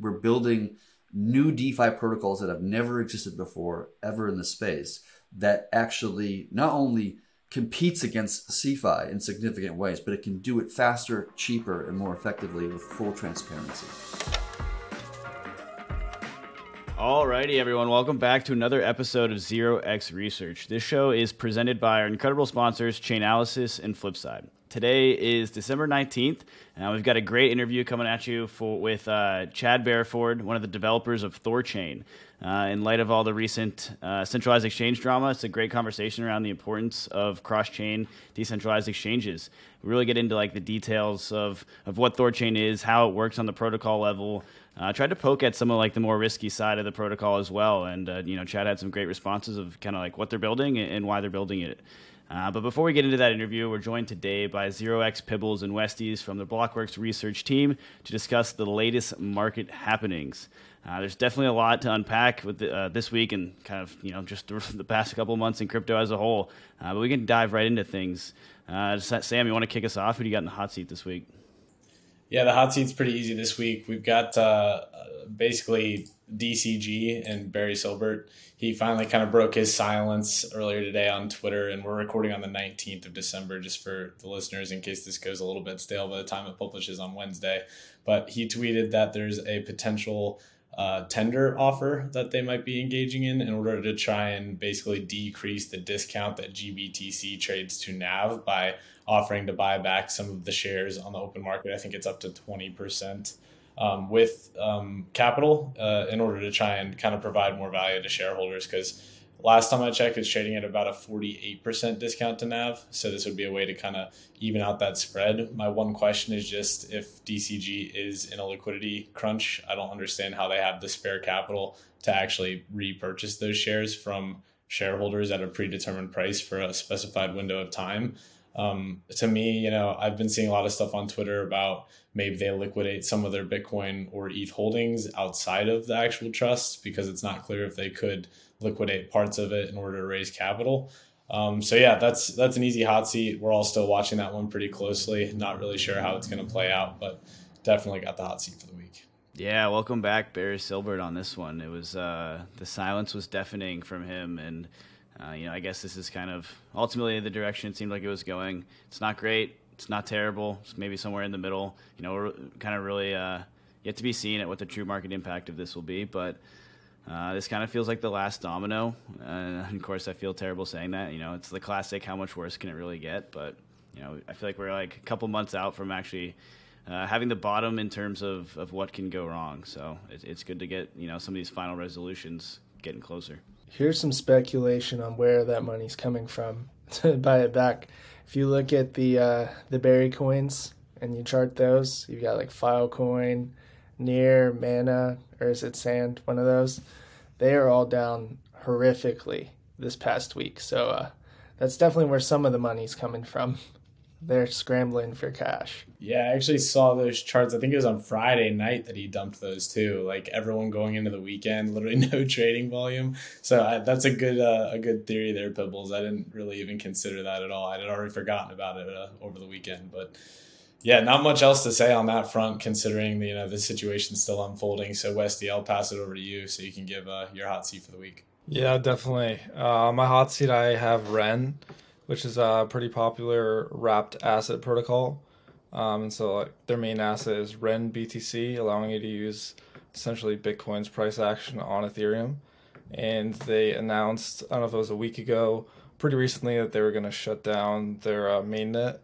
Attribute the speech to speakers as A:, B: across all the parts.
A: we're building new DeFi protocols that have never existed before ever in the space that actually not only competes against CeFi in significant ways, but it can do it faster, cheaper, and more effectively with full transparency.
B: Alrighty, everyone, welcome back to another episode of Zero X Research. This show is presented by our incredible sponsors, Chainalysis and Flipside. Today is December 19th, and we've got a great interview coming at you for, with uh, Chad Barraford, one of the developers of Thorchain. Uh, in light of all the recent uh, centralized exchange drama, it's a great conversation around the importance of cross-chain decentralized exchanges. We really get into like the details of, of what Thorchain is, how it works on the protocol level. Uh, tried to poke at some of like the more risky side of the protocol as well, and uh, you know Chad had some great responses of kind of like what they're building and why they're building it. Uh, but before we get into that interview, we're joined today by ZeroX Pibbles and Westies from the Blockworks research team to discuss the latest market happenings. Uh, there's definitely a lot to unpack with the, uh, this week and kind of you know just the past couple months in crypto as a whole. Uh, but we can dive right into things. Uh, Sam, you want to kick us off? Who do you got in the hot seat this week?
C: Yeah, the hot seat's pretty easy this week. We've got uh, basically DCG and Barry Silbert. He finally kind of broke his silence earlier today on Twitter, and we're recording on the 19th of December, just for the listeners, in case this goes a little bit stale by the time it publishes on Wednesday. But he tweeted that there's a potential uh, tender offer that they might be engaging in in order to try and basically decrease the discount that GBTC trades to NAV by offering to buy back some of the shares on the open market. I think it's up to 20% um, with um, capital uh, in order to try and kind of provide more value to shareholders because last time I checked, it's trading at about a 48% discount to NAV. So this would be a way to kind of even out that spread. My one question is just if DCG is in a liquidity crunch, I don't understand how they have the spare capital to actually repurchase those shares from shareholders at a predetermined price for a specified window of time. Um, to me, you know, I've been seeing a lot of stuff on Twitter about maybe they liquidate some of their Bitcoin or ETH holdings outside of the actual trust because it's not clear if they could liquidate parts of it in order to raise capital. Um, so yeah, that's that's an easy hot seat. We're all still watching that one pretty closely. Not really sure how it's going to play out, but definitely got the hot seat for the week.
B: Yeah, welcome back, Barry Silbert, on this one. It was uh, the silence was deafening from him, and uh, you know, I guess this is kind of ultimately the direction it seemed like it was going. It's not great. It's not terrible. It's maybe somewhere in the middle. You know, we're kind of really uh, yet to be seen at what the true market impact of this will be. But uh, this kind of feels like the last domino. Uh, of course, I feel terrible saying that. You know, it's the classic. How much worse can it really get? But you know, I feel like we're like a couple months out from actually uh, having the bottom in terms of, of what can go wrong. So it, it's good to get you know some of these final resolutions getting closer
D: here's some speculation on where that money's coming from to buy it back. If you look at the uh, the Barry coins and you chart those, you've got like Filecoin, Near, Mana, or is it Sand? One of those. They are all down horrifically this past week. So uh, that's definitely where some of the money's coming from they're scrambling for cash.
C: Yeah, I actually saw those charts. I think it was on Friday night that he dumped those too. Like everyone going into the weekend, literally no trading volume. So I, that's a good uh, a good theory there, Pibbles. I didn't really even consider that at all. I had already forgotten about it uh, over the weekend, but yeah, not much else to say on that front, considering the, you know the situation's still unfolding. So Westy, I'll pass it over to you so you can give uh, your hot seat for the week.
E: Yeah, definitely. Uh, my hot seat, I have Ren which is a pretty popular wrapped asset protocol. Um, and so like, their main asset is Ren BTC, allowing you to use essentially Bitcoin's price action on Ethereum. And they announced, I don't know if it was a week ago, pretty recently, that they were going to shut down their uh, mainnet.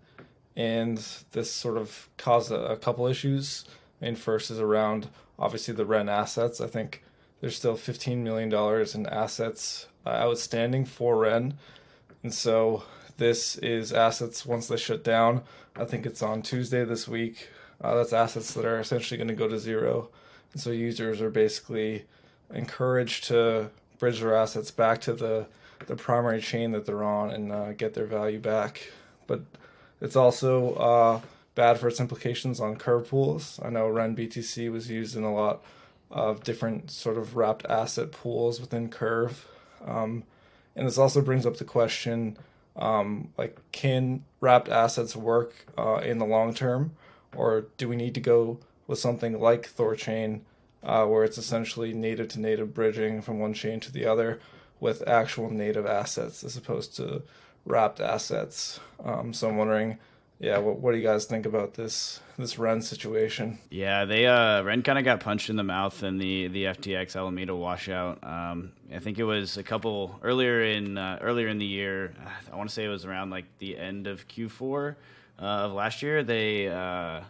E: And this sort of caused a, a couple issues. I mean, first is around obviously the Ren assets. I think there's still $15 million in assets uh, outstanding for Ren. And so this is assets once they shut down. I think it's on Tuesday this week. Uh, that's assets that are essentially going to go to zero. And so users are basically encouraged to bridge their assets back to the, the primary chain that they're on and uh, get their value back. But it's also uh, bad for its implications on curve pools. I know Ren BTC was used in a lot of different sort of wrapped asset pools within Curve. Um, and this also brings up the question um, like, can wrapped assets work uh, in the long term, or do we need to go with something like Thorchain uh, where it's essentially native to native bridging from one chain to the other with actual native assets as opposed to wrapped assets. Um, so I'm wondering, yeah, what, what do you guys think about this this Ren situation?
B: Yeah, they uh, Ren kind of got punched in the mouth in the the FTX Alameda washout. Um, I think it was a couple earlier in uh, earlier in the year. I want to say it was around like the end of Q4 uh, of last year. They uh,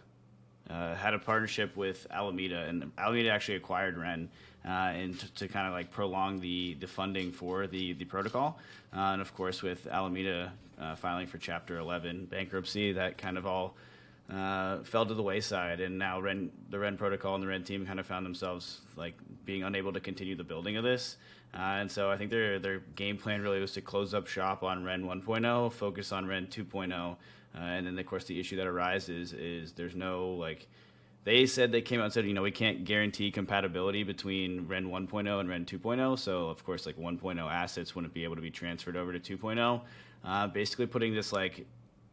B: uh, had a partnership with Alameda, and Alameda actually acquired Ren. Uh, and to, to kind of like prolong the, the funding for the, the protocol. Uh, and of course, with Alameda uh, filing for Chapter 11 bankruptcy, that kind of all uh, fell to the wayside. And now Ren, the Ren protocol and the Ren team kind of found themselves like being unable to continue the building of this. Uh, and so I think their their game plan really was to close up shop on Ren 1.0, focus on Ren 2.0, uh, and then of course the issue that arises is there's no like they said they came out and said, you know, we can't guarantee compatibility between Ren 1.0 and Ren 2.0. So of course, like 1.0 assets wouldn't be able to be transferred over to 2.0. Uh, basically, putting this like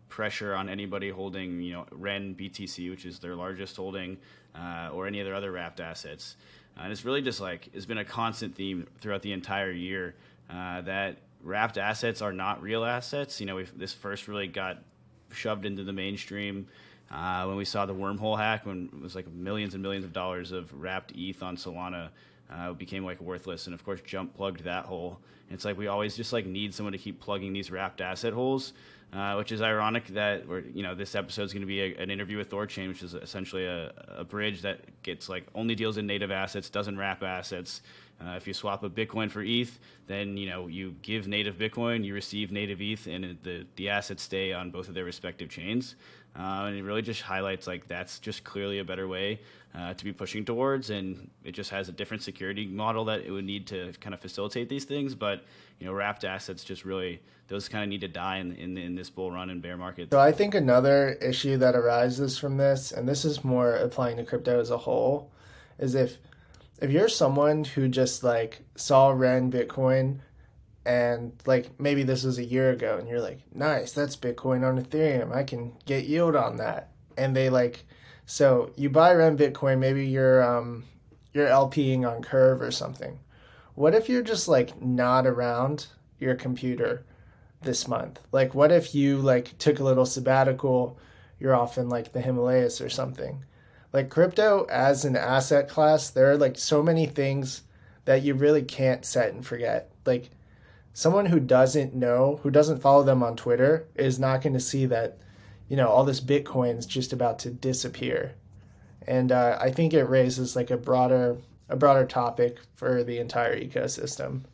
B: pressure on anybody holding, you know, Ren BTC, which is their largest holding, uh, or any of their other wrapped assets. Uh, and it's really just like it's been a constant theme throughout the entire year uh, that wrapped assets are not real assets. You know, this first really got shoved into the mainstream uh, when we saw the wormhole hack, when it was like millions and millions of dollars of wrapped ETH on Solana, uh, became like worthless. And of course, Jump plugged that hole. And it's like we always just like need someone to keep plugging these wrapped asset holes, uh, which is ironic that we're, you know this episode is going to be a, an interview with Thorchain, which is essentially a, a bridge that gets like only deals in native assets, doesn't wrap assets. Uh, if you swap a Bitcoin for ETH, then you know you give native Bitcoin, you receive native ETH, and the the assets stay on both of their respective chains. Uh, and it really just highlights like that's just clearly a better way uh, to be pushing towards, and it just has a different security model that it would need to kind of facilitate these things. But you know, wrapped assets just really those kind of need to die in, in, in this bull run and bear market.
D: So I think another issue that arises from this, and this is more applying to crypto as a whole, is if if you're someone who just like saw Ren Bitcoin and like maybe this was a year ago and you're like nice that's bitcoin on ethereum. I can get yield on that. And they like so you buy ren bitcoin maybe you're um you're lping on curve or something. What if you're just like not around your computer this month? Like what if you like took a little sabbatical you're off in like the himalayas or something? Like crypto as an asset class there are like so many things that you really can't set and forget. Like someone who doesn't know, who doesn't follow them on Twitter, is not going to see that, you know, all this Bitcoin is just about to disappear. And uh, I think it raises like a broader, a broader topic for the entire ecosystem.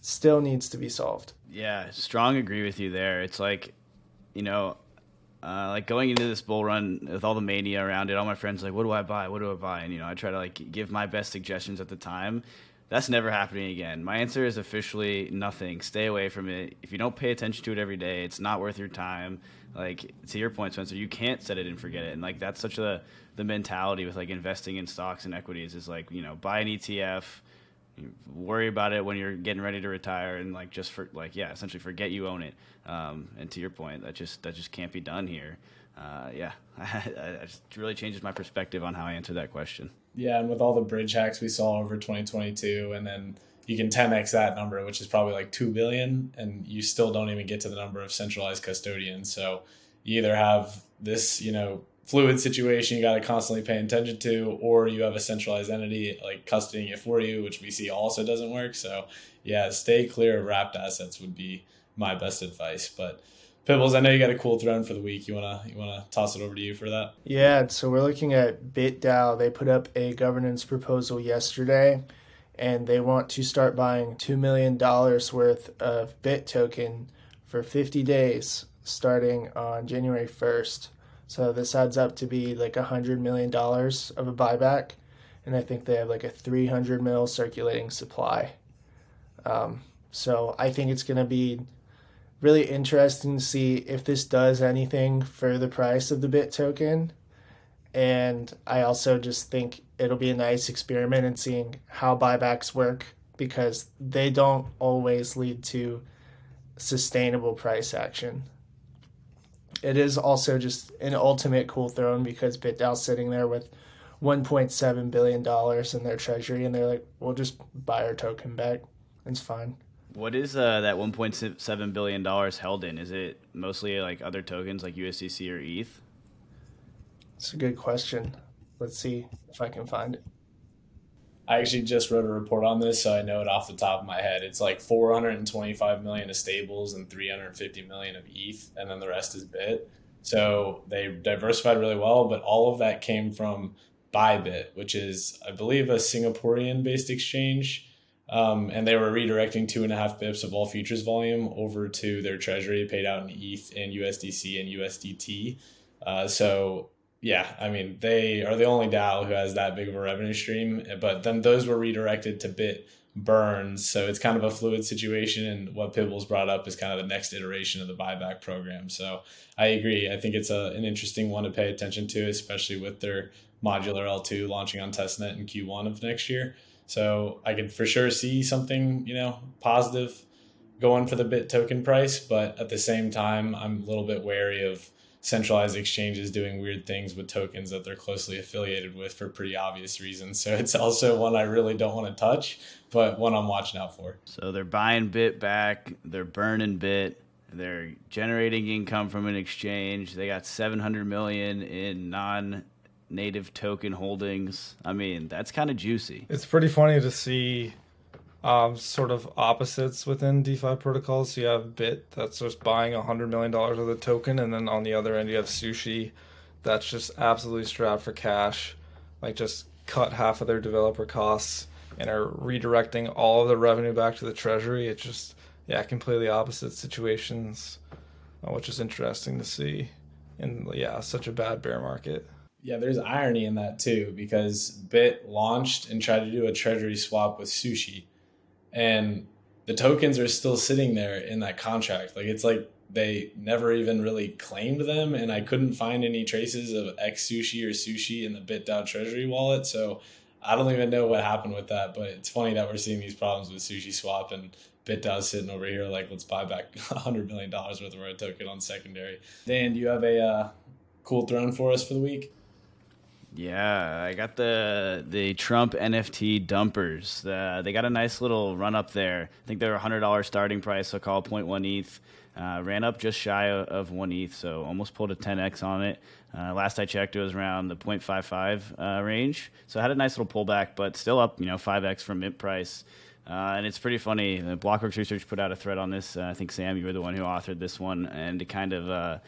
D: Still needs to be solved.
B: Yeah, strong agree with you there. It's like, you know, uh, like going into this bull run with all the mania around it, all my friends like, what do I buy? What do I buy? And you know, I try to like give my best suggestions at the time, that's never happening again. My answer is officially nothing. Stay away from it. If you don't pay attention to it every day, it's not worth your time. Like to your point, Spencer, you can't set it and forget it. And like that's such a the mentality with like investing in stocks and equities is like you know buy an ETF, worry about it when you're getting ready to retire, and like just for like yeah, essentially forget you own it. Um, and to your point, that just that just can't be done here. Uh, yeah, I, I just really changes my perspective on how I answer that question.
C: Yeah, and with all the bridge hacks we saw over 2022, and then you can 10x that number, which is probably like 2 billion, and you still don't even get to the number of centralized custodians. So you either have this, you know, fluid situation you got to constantly pay attention to, or you have a centralized entity like custodying it for you, which we see also doesn't work. So yeah, stay clear of wrapped assets would be my best advice. But Pibbles, I know you got a cool throne for the week. You wanna you wanna toss it over to you for that?
D: Yeah, so we're looking at BitDAO. They put up a governance proposal yesterday, and they want to start buying two million dollars worth of Bit token for 50 days, starting on January 1st. So this adds up to be like hundred million dollars of a buyback, and I think they have like a 300 mil circulating supply. Um, so I think it's gonna be really interesting to see if this does anything for the price of the bit token. And I also just think it'll be a nice experiment in seeing how buybacks work because they don't always lead to sustainable price action. It is also just an ultimate cool throne because BitDAO's sitting there with 1.7 billion dollars in their treasury, and they're like, "We'll just buy our token back. It's fine."
B: What is uh, that 1.7 billion dollars held in? Is it mostly like other tokens like USDC or ETH?
D: It's a good question. Let's see if I can find it.
C: I actually just wrote a report on this, so I know it off the top of my head. It's like 425 million of stables and 350 million of ETH, and then the rest is Bit. So they diversified really well, but all of that came from Bybit, which is, I believe, a Singaporean based exchange. Um, and they were redirecting two and a half bips of all futures volume over to their treasury paid out in ETH and USDC and USDT. Uh, so yeah, I mean, they are the only DAO who has that big of a revenue stream, but then those were redirected to Bit burns. So it's kind of a fluid situation. And what Pibbles brought up is kind of the next iteration of the buyback program. So I agree. I think it's a, an interesting one to pay attention to, especially with their modular L2 launching on testnet in Q1 of next year. So I could for sure see something, you know, positive going for the bit token price, but at the same time, I'm a little bit wary of centralized exchanges doing weird things with tokens that they're closely affiliated with for pretty obvious reasons. So it's also one I really don't want to touch, but one I'm watching out for.
B: So they're buying bit back, they're burning bit, they're generating income from an exchange. They got 700 million in non native token holdings. I mean, that's kind of juicy.
E: It's pretty funny to see um, sort of opposites within DeFi protocols. You have Bit that's just buying $100 million of the token, and then on the other end, you have Sushi that's just absolutely strapped for cash, like just cut half of their developer costs and are redirecting all of the revenue back to the treasury. It's just, yeah, completely opposite situations, uh, which is interesting to see. And yeah, such a bad bear market.
C: Yeah, there's irony in that too, because Bit launched and tried to do a treasury swap with Sushi and the tokens are still sitting there in that contract. Like it's like they never even really claimed them, and I couldn't find any traces of X Sushi or Sushi in the BitDAO Treasury wallet. So I don't even know what happened with that. But it's funny that we're seeing these problems with Sushi Swap and BitDAO sitting over here like let's buy back hundred million dollars worth of our token on secondary. Dan, do you have a uh, cool throne for us for the week?
B: Yeah, I got the the Trump NFT dumpers. Uh, they got a nice little run up there. I think they're a hundred dollar starting price, so call 0.1 ETH. Uh, ran up just shy of one ETH, so almost pulled a 10x on it. Uh, last I checked, it was around the 0.55 uh, range, so I had a nice little pullback, but still up, you know, 5x from mint price. Uh, and it's pretty funny. Blockworks Research put out a thread on this. Uh, I think Sam, you were the one who authored this one, and it kind of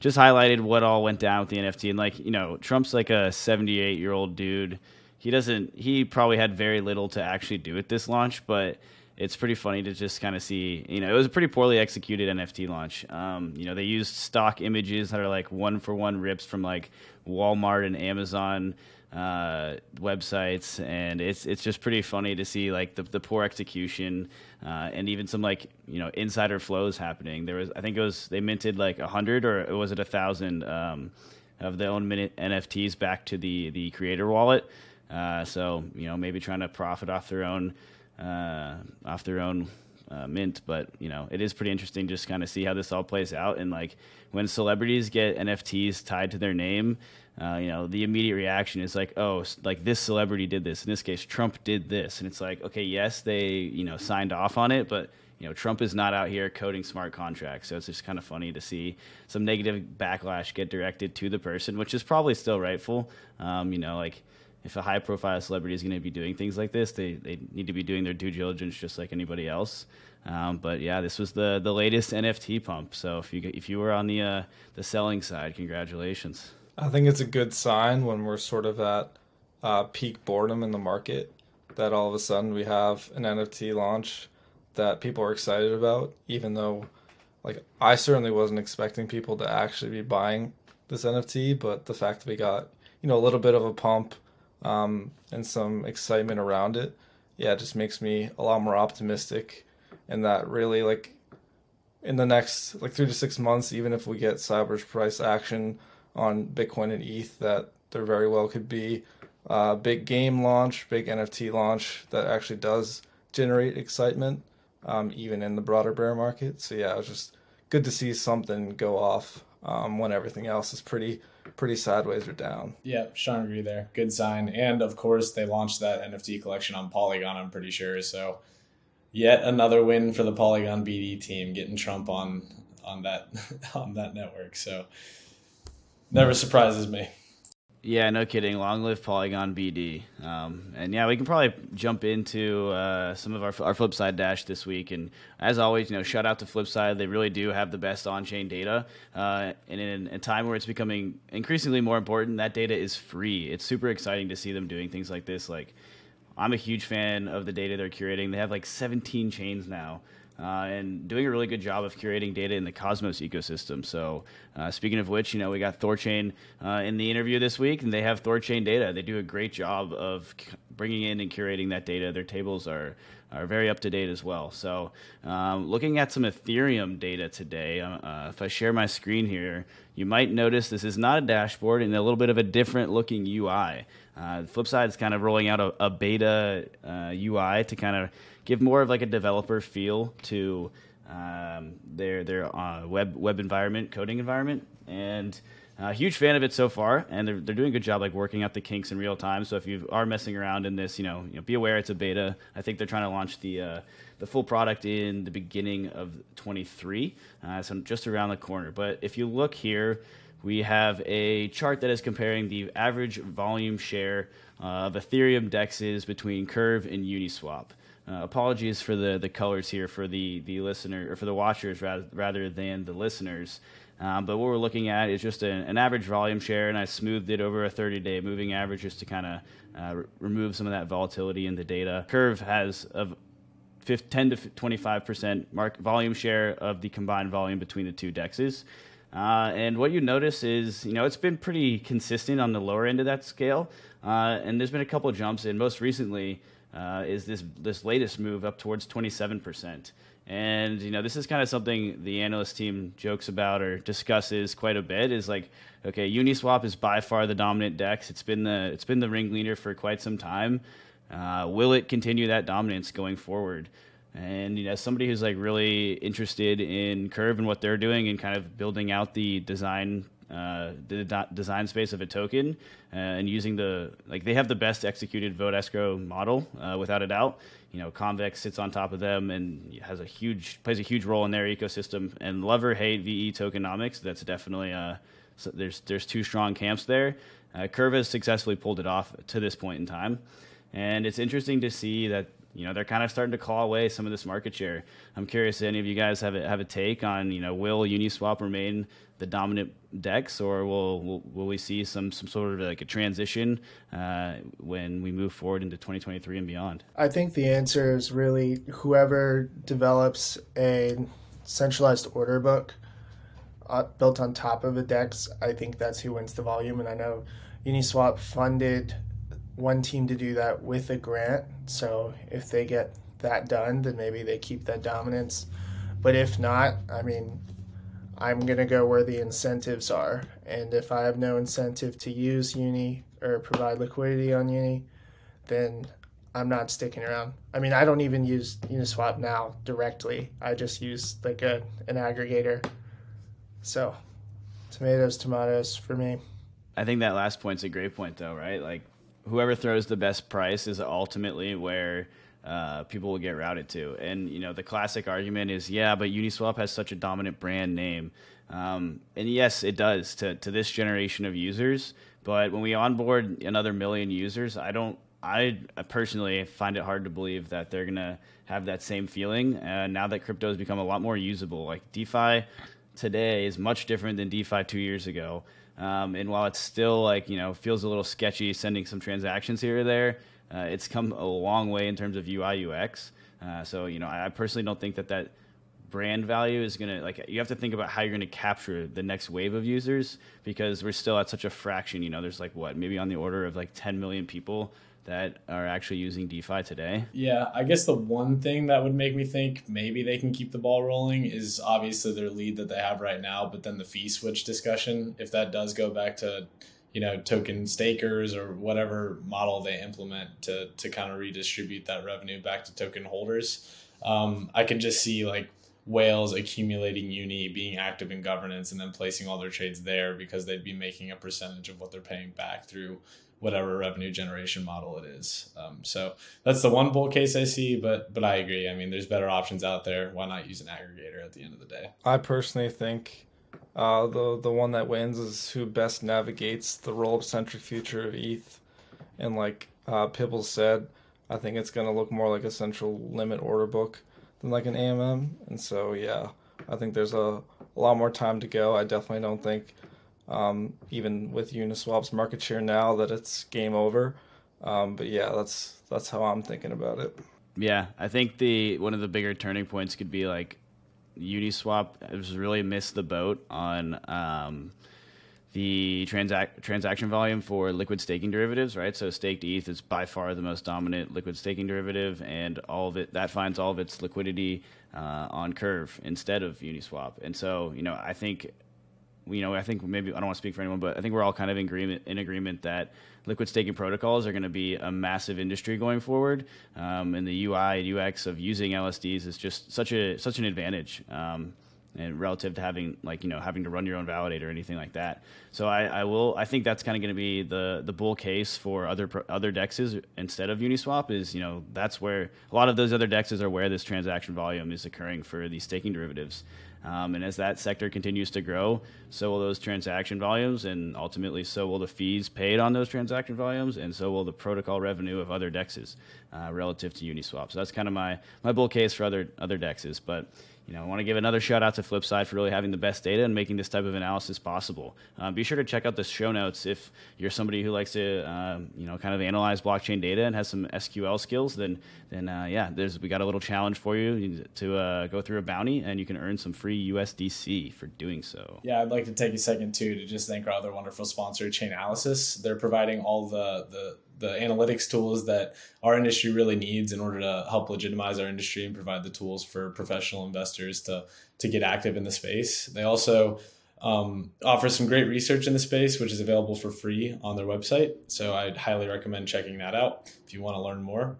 B: just highlighted what all went down with the NFT. And like, you know, Trump's like a 78 year old dude. He doesn't, he probably had very little to actually do at this launch, but it's pretty funny to just kind of see, you know, it was a pretty poorly executed NFT launch. Um, you know, they used stock images that are like one for one rips from like Walmart and Amazon uh, websites, and it's it's just pretty funny to see like the, the poor execution uh, and even some like you know insider flows happening. There was I think it was they minted like a hundred or was it a thousand um, of their own minute NFTs back to the the creator wallet. Uh, so you know maybe trying to profit off their own uh, off their own uh, mint. But you know, it is pretty interesting just kind of see how this all plays out. And like when celebrities get NFTs tied to their name, uh, you know, the immediate reaction is like, oh, like this celebrity did this. In this case, Trump did this, and it's like, okay, yes, they you know signed off on it, but you know, Trump is not out here coding smart contracts. So it's just kind of funny to see some negative backlash get directed to the person, which is probably still rightful. Um, you know, like if a high profile celebrity is going to be doing things like this, they, they need to be doing their due diligence just like anybody else. Um, but yeah, this was the, the latest NFT pump. So if you if you were on the uh, the selling side, congratulations.
E: I think it's a good sign when we're sort of at uh, peak boredom in the market that all of a sudden we have an NFT launch that people are excited about, even though like I certainly wasn't expecting people to actually be buying this NFT, but the fact that we got you know a little bit of a pump um, and some excitement around it, yeah, it just makes me a lot more optimistic. And that really, like, in the next like three to six months, even if we get Cyber's price action on Bitcoin and ETH, that there very well could be a big game launch, big NFT launch that actually does generate excitement, um, even in the broader bear market. So yeah, it was just good to see something go off um, when everything else is pretty pretty sideways or down.
C: Yeah, strong agree there. Good sign. And of course, they launched that NFT collection on Polygon. I'm pretty sure. So, yet another win for the Polygon BD team, getting Trump on on that on that network. So, never surprises me.
B: Yeah, no kidding. Long live Polygon BD. Um, and yeah, we can probably jump into uh, some of our, our Flipside Dash this week. And as always, you know, shout out to Flipside. They really do have the best on chain data. Uh, and in a time where it's becoming increasingly more important, that data is free. It's super exciting to see them doing things like this. Like, I'm a huge fan of the data they're curating. They have like 17 chains now uh, and doing a really good job of curating data in the Cosmos ecosystem. So, uh, speaking of which, you know, we got Thorchain uh, in the interview this week, and they have Thorchain data. They do a great job of c- bringing in and curating that data. Their tables are are very up to date as well. So, um, looking at some Ethereum data today, uh, uh, if I share my screen here, you might notice this is not a dashboard and a little bit of a different looking UI. Uh, Flipside is kind of rolling out a, a beta UI to kind of give more of like a developer feel to um, their their uh, web web environment, coding environment, and a uh, huge fan of it so far. And they're they're doing a good job like working out the kinks in real time. So if you are messing around in this, you know, you know, be aware it's a beta. I think they're trying to launch the uh, the full product in the beginning of 23, uh, so just around the corner. But if you look here. We have a chart that is comparing the average volume share of Ethereum dexes between Curve and Uniswap. Uh, apologies for the, the colors here for the, the listener or for the watchers rather, rather than the listeners. Um, but what we're looking at is just a, an average volume share, and I smoothed it over a 30 day moving average just to kind of uh, re- remove some of that volatility in the data. Curve has a 10 to 25% mark volume share of the combined volume between the two dexes. Uh, and what you notice is, you know, it's been pretty consistent on the lower end of that scale. Uh, and there's been a couple jumps and Most recently, uh, is this this latest move up towards 27%. And you know, this is kind of something the analyst team jokes about or discusses quite a bit. Is like, okay, Uniswap is by far the dominant dex. It's been the it's been the ringleader for quite some time. Uh, will it continue that dominance going forward? And you know, somebody who's like really interested in Curve and what they're doing and kind of building out the design uh, the design space of a token uh, and using the like they have the best executed vote escrow model uh, without a doubt. You know, Convex sits on top of them and has a huge plays a huge role in their ecosystem. And love or hate VE tokenomics, that's definitely uh, so there's there's two strong camps there. Uh, Curve has successfully pulled it off to this point in time, and it's interesting to see that you know they're kind of starting to claw away some of this market share. I'm curious if any of you guys have a, have a take on you know will Uniswap remain the dominant dex, or will, will, will we see some some sort of like a transition uh, when we move forward into 2023 and beyond?
D: I think the answer is really whoever develops a centralized order book uh, built on top of a dex. I think that's who wins the volume, and I know Uniswap funded one team to do that with a grant. So if they get that done, then maybe they keep that dominance. But if not, I mean, I'm going to go where the incentives are. And if I have no incentive to use Uni or provide liquidity on Uni, then I'm not sticking around. I mean, I don't even use Uniswap now directly. I just use like a, an aggregator. So, tomatoes, tomatoes for me.
B: I think that last point's a great point, though, right? Like, whoever throws the best price is ultimately where uh, people will get routed to. And you know, the classic argument is, yeah, but Uniswap has such a dominant brand name, um, and yes, it does to to this generation of users. But when we onboard another million users, I don't. I personally find it hard to believe that they're gonna have that same feeling. Uh, now that crypto has become a lot more usable, like DeFi today is much different than DeFi two years ago. Um, and while it's still like you know feels a little sketchy sending some transactions here or there, uh, it's come a long way in terms of UI UX. Uh, so you know, I personally don't think that that brand value is to like you have to think about how you're to capture the next wave of users because we're still at such a fraction you know there's like what maybe on the order of like 10 million people that are actually using DeFi today?
C: Yeah, I guess the one thing that would make me think maybe they can keep the ball rolling is obviously their lead that they have right now, but then the fee switch discussion, if that does go back to you know token stakers or whatever model they implement to to kind of redistribute that revenue back to token holders um, i can just see like whales accumulating uni, being active in governance, and then placing all their trades there because they'd be making a percentage of what they're paying back through whatever revenue generation model it is. Um, so that's the one bull case I see, but but I agree. I mean, there's better options out there. Why not use an aggregator at the end of the day?
E: I personally think uh, the the one that wins is who best navigates the roll centric future of ETH, and like uh, Pibbles said, I think it's going to look more like a central limit order book than like an AMM, and so yeah, I think there's a, a lot more time to go. I definitely don't think um, even with Uniswap's market share now that it's game over. Um, but yeah, that's that's how I'm thinking about it.
B: Yeah, I think the one of the bigger turning points could be like Uniswap has really missed the boat on um, the transac- transaction volume for liquid staking derivatives, right? So staked ETH is by far the most dominant liquid staking derivative, and all of it that finds all of its liquidity uh, on Curve instead of Uniswap. And so, you know, I think you know, I think maybe I don't want to speak for anyone, but I think we're all kind of in agreement in agreement that liquid staking protocols are going to be a massive industry going forward, um, and the UI and UX of using LSDs is just such a such an advantage. Um, and relative to having like you know having to run your own validator or anything like that. So I, I will I think that's kind of going to be the the bull case for other other dexes instead of Uniswap is you know that's where a lot of those other dexes are where this transaction volume is occurring for these staking derivatives. Um, and as that sector continues to grow, so will those transaction volumes, and ultimately, so will the fees paid on those transaction volumes, and so will the protocol revenue of other dexes uh, relative to Uniswap. So that's kind of my my bull case for other other dexes. But you know, I want to give another shout out to Flipside for really having the best data and making this type of analysis possible. Uh, be sure to check out the show notes if you're somebody who likes to, uh, you know, kind of analyze blockchain data and has some SQL skills. Then, then uh, yeah, there's we got a little challenge for you to uh, go through a bounty, and you can earn some free USDC for doing so.
C: Yeah, I'd like to take a second too to just thank our other wonderful sponsor, Chainalysis. They're providing all the the the analytics tools that our industry really needs in order to help legitimize our industry and provide the tools for professional investors to to get active in the space. They also um, offer some great research in the space, which is available for free on their website. So I'd highly recommend checking that out if you want to learn more.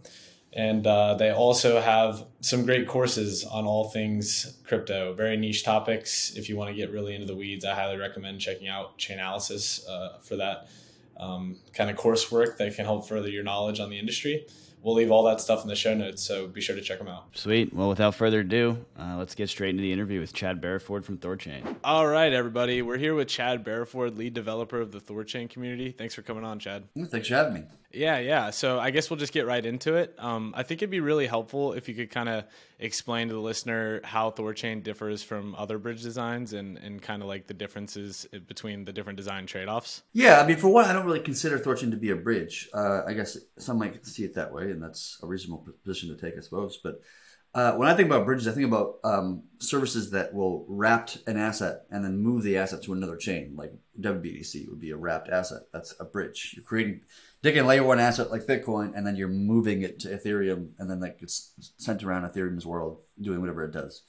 C: And uh, they also have some great courses on all things crypto, very niche topics. If you want to get really into the weeds, I highly recommend checking out Chainalysis uh, for that um, kind of coursework that can help further your knowledge on the industry. We'll leave all that stuff in the show notes, so be sure to check them out.
B: Sweet. Well, without further ado, uh, let's get straight into the interview with Chad Barraford from Thorchain.
C: All right, everybody. We're here with Chad Barraford, lead developer of the Thorchain community. Thanks for coming on, Chad.
A: Thanks for having me.
C: Yeah, yeah. So I guess we'll just get right into it. Um, I think it'd be really helpful if you could kind of explain to the listener how Thorchain differs from other bridge designs and, and kind of like the differences between the different design trade offs.
A: Yeah, I mean, for one, I don't really consider Thorchain to be a bridge. Uh, I guess some might see it that way, and that's a reasonable position to take, I suppose. But uh, when I think about bridges, I think about um, services that will wrap an asset and then move the asset to another chain, like WBTC would be a wrapped asset. That's a bridge. You're creating taking layer one asset like Bitcoin, and then you're moving it to Ethereum, and then that gets sent around Ethereum's world, doing whatever it does.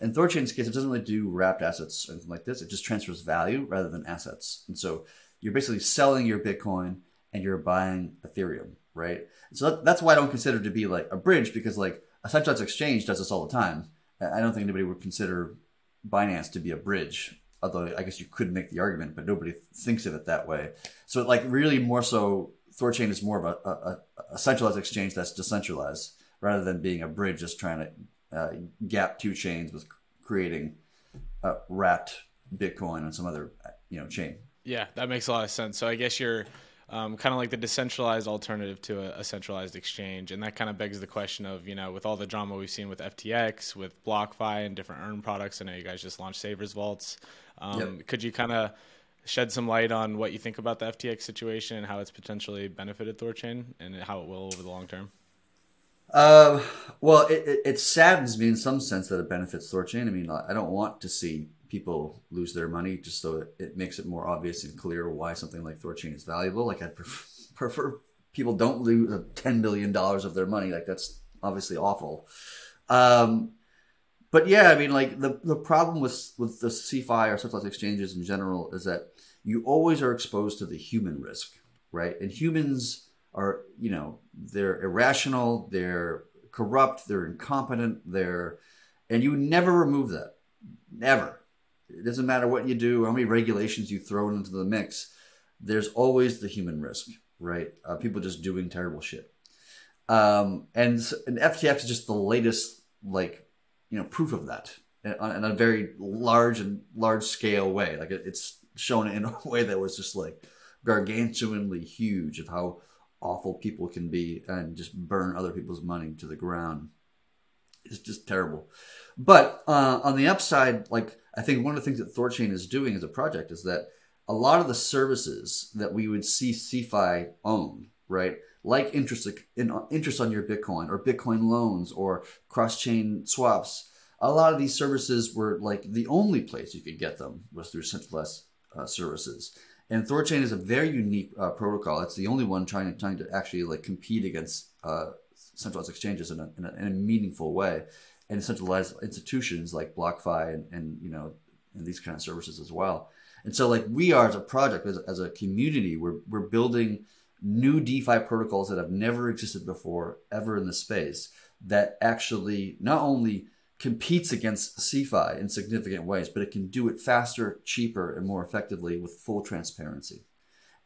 A: In Thorchain's case, it doesn't really do wrapped assets or anything like this. It just transfers value rather than assets. And so you're basically selling your Bitcoin and you're buying Ethereum, right? So that, that's why I don't consider it to be like a bridge because like a centralized exchange does this all the time. I don't think anybody would consider Binance to be a bridge although I guess you could make the argument, but nobody thinks of it that way. So, like, really, more so Thorchain is more of a, a, a, centralized exchange that's decentralized rather than being a bridge just trying to uh, gap two chains with creating a wrapped Bitcoin and some other you know chain.
C: Yeah, that makes a lot of sense. So I guess you're um, kind of like the decentralized alternative to a, a, centralized exchange, and that kind of begs the question of you know with all the drama we've seen with FTX, with BlockFi, and different earn products. I know you guys just launched Savers Vaults. Um, yep. Could you kind of shed some light on what you think about the FTX situation and how it's potentially benefited Thorchain and how it will over the long term?
A: Uh, well, it, it, it, saddens me in some sense that it benefits Thorchain. I mean, I don't want to see people lose their money just so it, it makes it more obvious and clear why something like Thorchain is valuable. Like, I prefer, prefer people don't lose $10 billion of their money. Like, that's obviously awful. Um, but yeah, I mean, like the, the problem with with the CeFi or centralized exchanges in general is that you always are exposed to the human risk, right? And humans are, you know, they're irrational, they're corrupt, they're incompetent, they're and you never remove that. Never. It doesn't matter what you do, how many regulations you throw into the mix. There's always the human risk, right? Uh, people just doing terrible shit. Um, and, and FTX is just the latest, like, you know, proof of that in, a very large and large scale way. Like it, it's shown in a way that was just like gargantuanly huge of how awful people can be and just burn other people's money to the ground. It's just terrible. But uh, on the upside, like I think one of the things that Thorchain is doing as a project is that a lot of the services that we would see CeFi own, right? Like interest in, interest on your Bitcoin or Bitcoin loans or cross-chain swaps. A lot of these services were like the only place you could get them was through centralized uh, services. And Thorchain is a very unique uh, protocol. It's the only one trying to trying to actually like compete against uh, centralized exchanges in a, in a, in a meaningful way, and centralized institutions like BlockFi and, and you know and these kind of services as well. And so like we are as a project, as, as a community, we're we're building new DeFi protocols that have never existed before ever in the space that actually not only competes against CeFi in significant ways, but it can do it faster, cheaper, and more effectively with full transparency.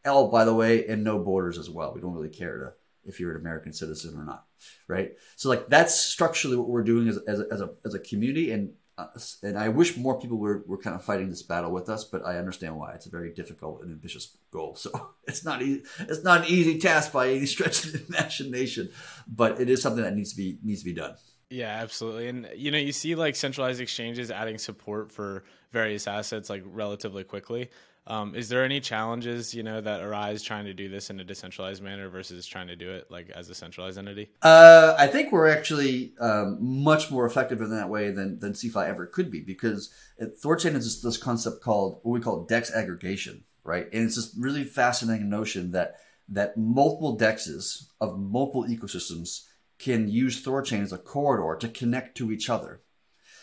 A: L, by the way, and no borders as well. We don't really care to if you're an American citizen or not, right? So like that's structurally what we're doing as, as, a, as a as a community, and uh, and I wish more people were, were kind of fighting this battle with us, but I understand why. It's a very difficult and ambitious goal, so it's not easy. It's not an easy task by any stretch of the imagination, but it is something that needs to be needs to be done.
C: Yeah, absolutely. And you know, you see like centralized exchanges adding support for various assets like relatively quickly. Um, is there any challenges you know that arise trying to do this in a decentralized manner versus trying to do it like as a centralized entity?
A: Uh, I think we're actually um, much more effective in that way than than CeFi ever could be because Thorchain is this concept called what we call DEX aggregation, right? And it's this really fascinating notion that that multiple dexes of multiple ecosystems can use Thorchain as a corridor to connect to each other.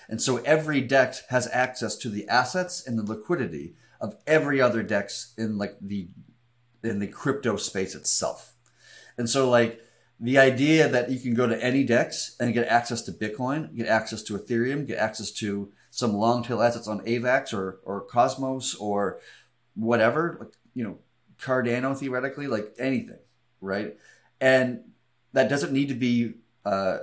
A: And so every DEX has access to the assets and the liquidity of every other DEX in like the in the crypto space itself. And so like the idea that you can go to any DEX and get access to Bitcoin, get access to Ethereum, get access to some long tail assets on AVAX or or Cosmos or whatever, like you know, Cardano theoretically, like anything, right? And that doesn't need to be uh,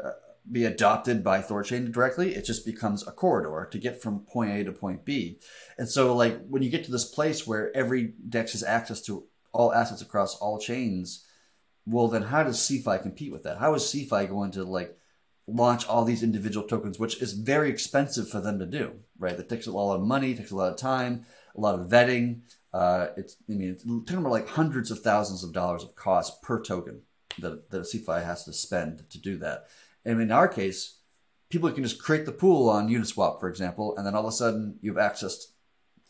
A: be adopted by Thorchain directly. It just becomes a corridor to get from point A to point B. And so, like when you get to this place where every DEX has access to all assets across all chains, well, then how does CeFi compete with that? How is CeFi going to like launch all these individual tokens, which is very expensive for them to do, right? That takes a lot of money, takes a lot of time, a lot of vetting. Uh, it's, I mean, it's talking about like hundreds of thousands of dollars of cost per token that, that a CeFi has to spend to do that. And in our case, people can just create the pool on Uniswap, for example, and then all of a sudden you've accessed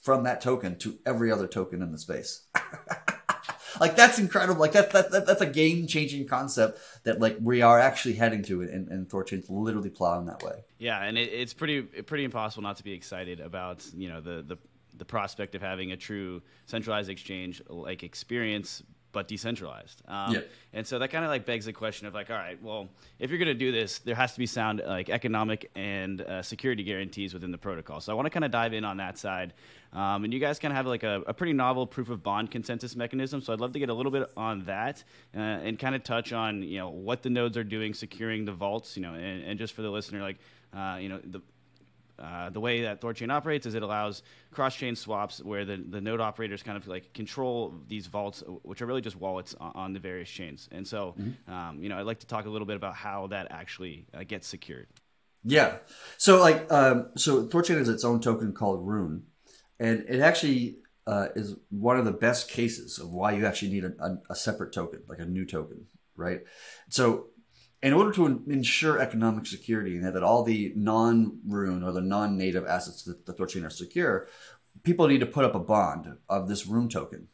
A: from that token to every other token in the space. like that's incredible. Like that, that, that that's a game changing concept that like we are actually heading to, and, and Thorchain's literally plowing that way.
B: Yeah, and it, it's pretty pretty impossible not to be excited about you know the the the prospect of having a true centralized exchange like experience but decentralized. Um, yeah. And so that kind of like begs the question of like, all right, well, if you're going to do this, there has to be sound like economic and uh, security guarantees within the protocol. So I want to kind of dive in on that side. Um, and you guys kind of have like a, a, pretty novel proof of bond consensus mechanism. So I'd love to get a little bit on that uh, and kind of touch on, you know, what the nodes are doing securing the vaults, you know, and, and just for the listener, like, uh, you know, the, uh, the way that Thorchain operates is it allows cross-chain swaps where the, the node operators kind of like control these vaults, which are really just wallets on, on the various chains. And so, mm-hmm. um, you know, I'd like to talk a little bit about how that actually uh, gets secured.
A: Yeah. So like, um, so Thorchain has its own token called Rune, and it actually uh, is one of the best cases of why you actually need a, a, a separate token, like a new token, right? So in order to ensure economic security and that all the non-rune or the non-native assets that the Thorchain are secure, people need to put up a bond of this rune token.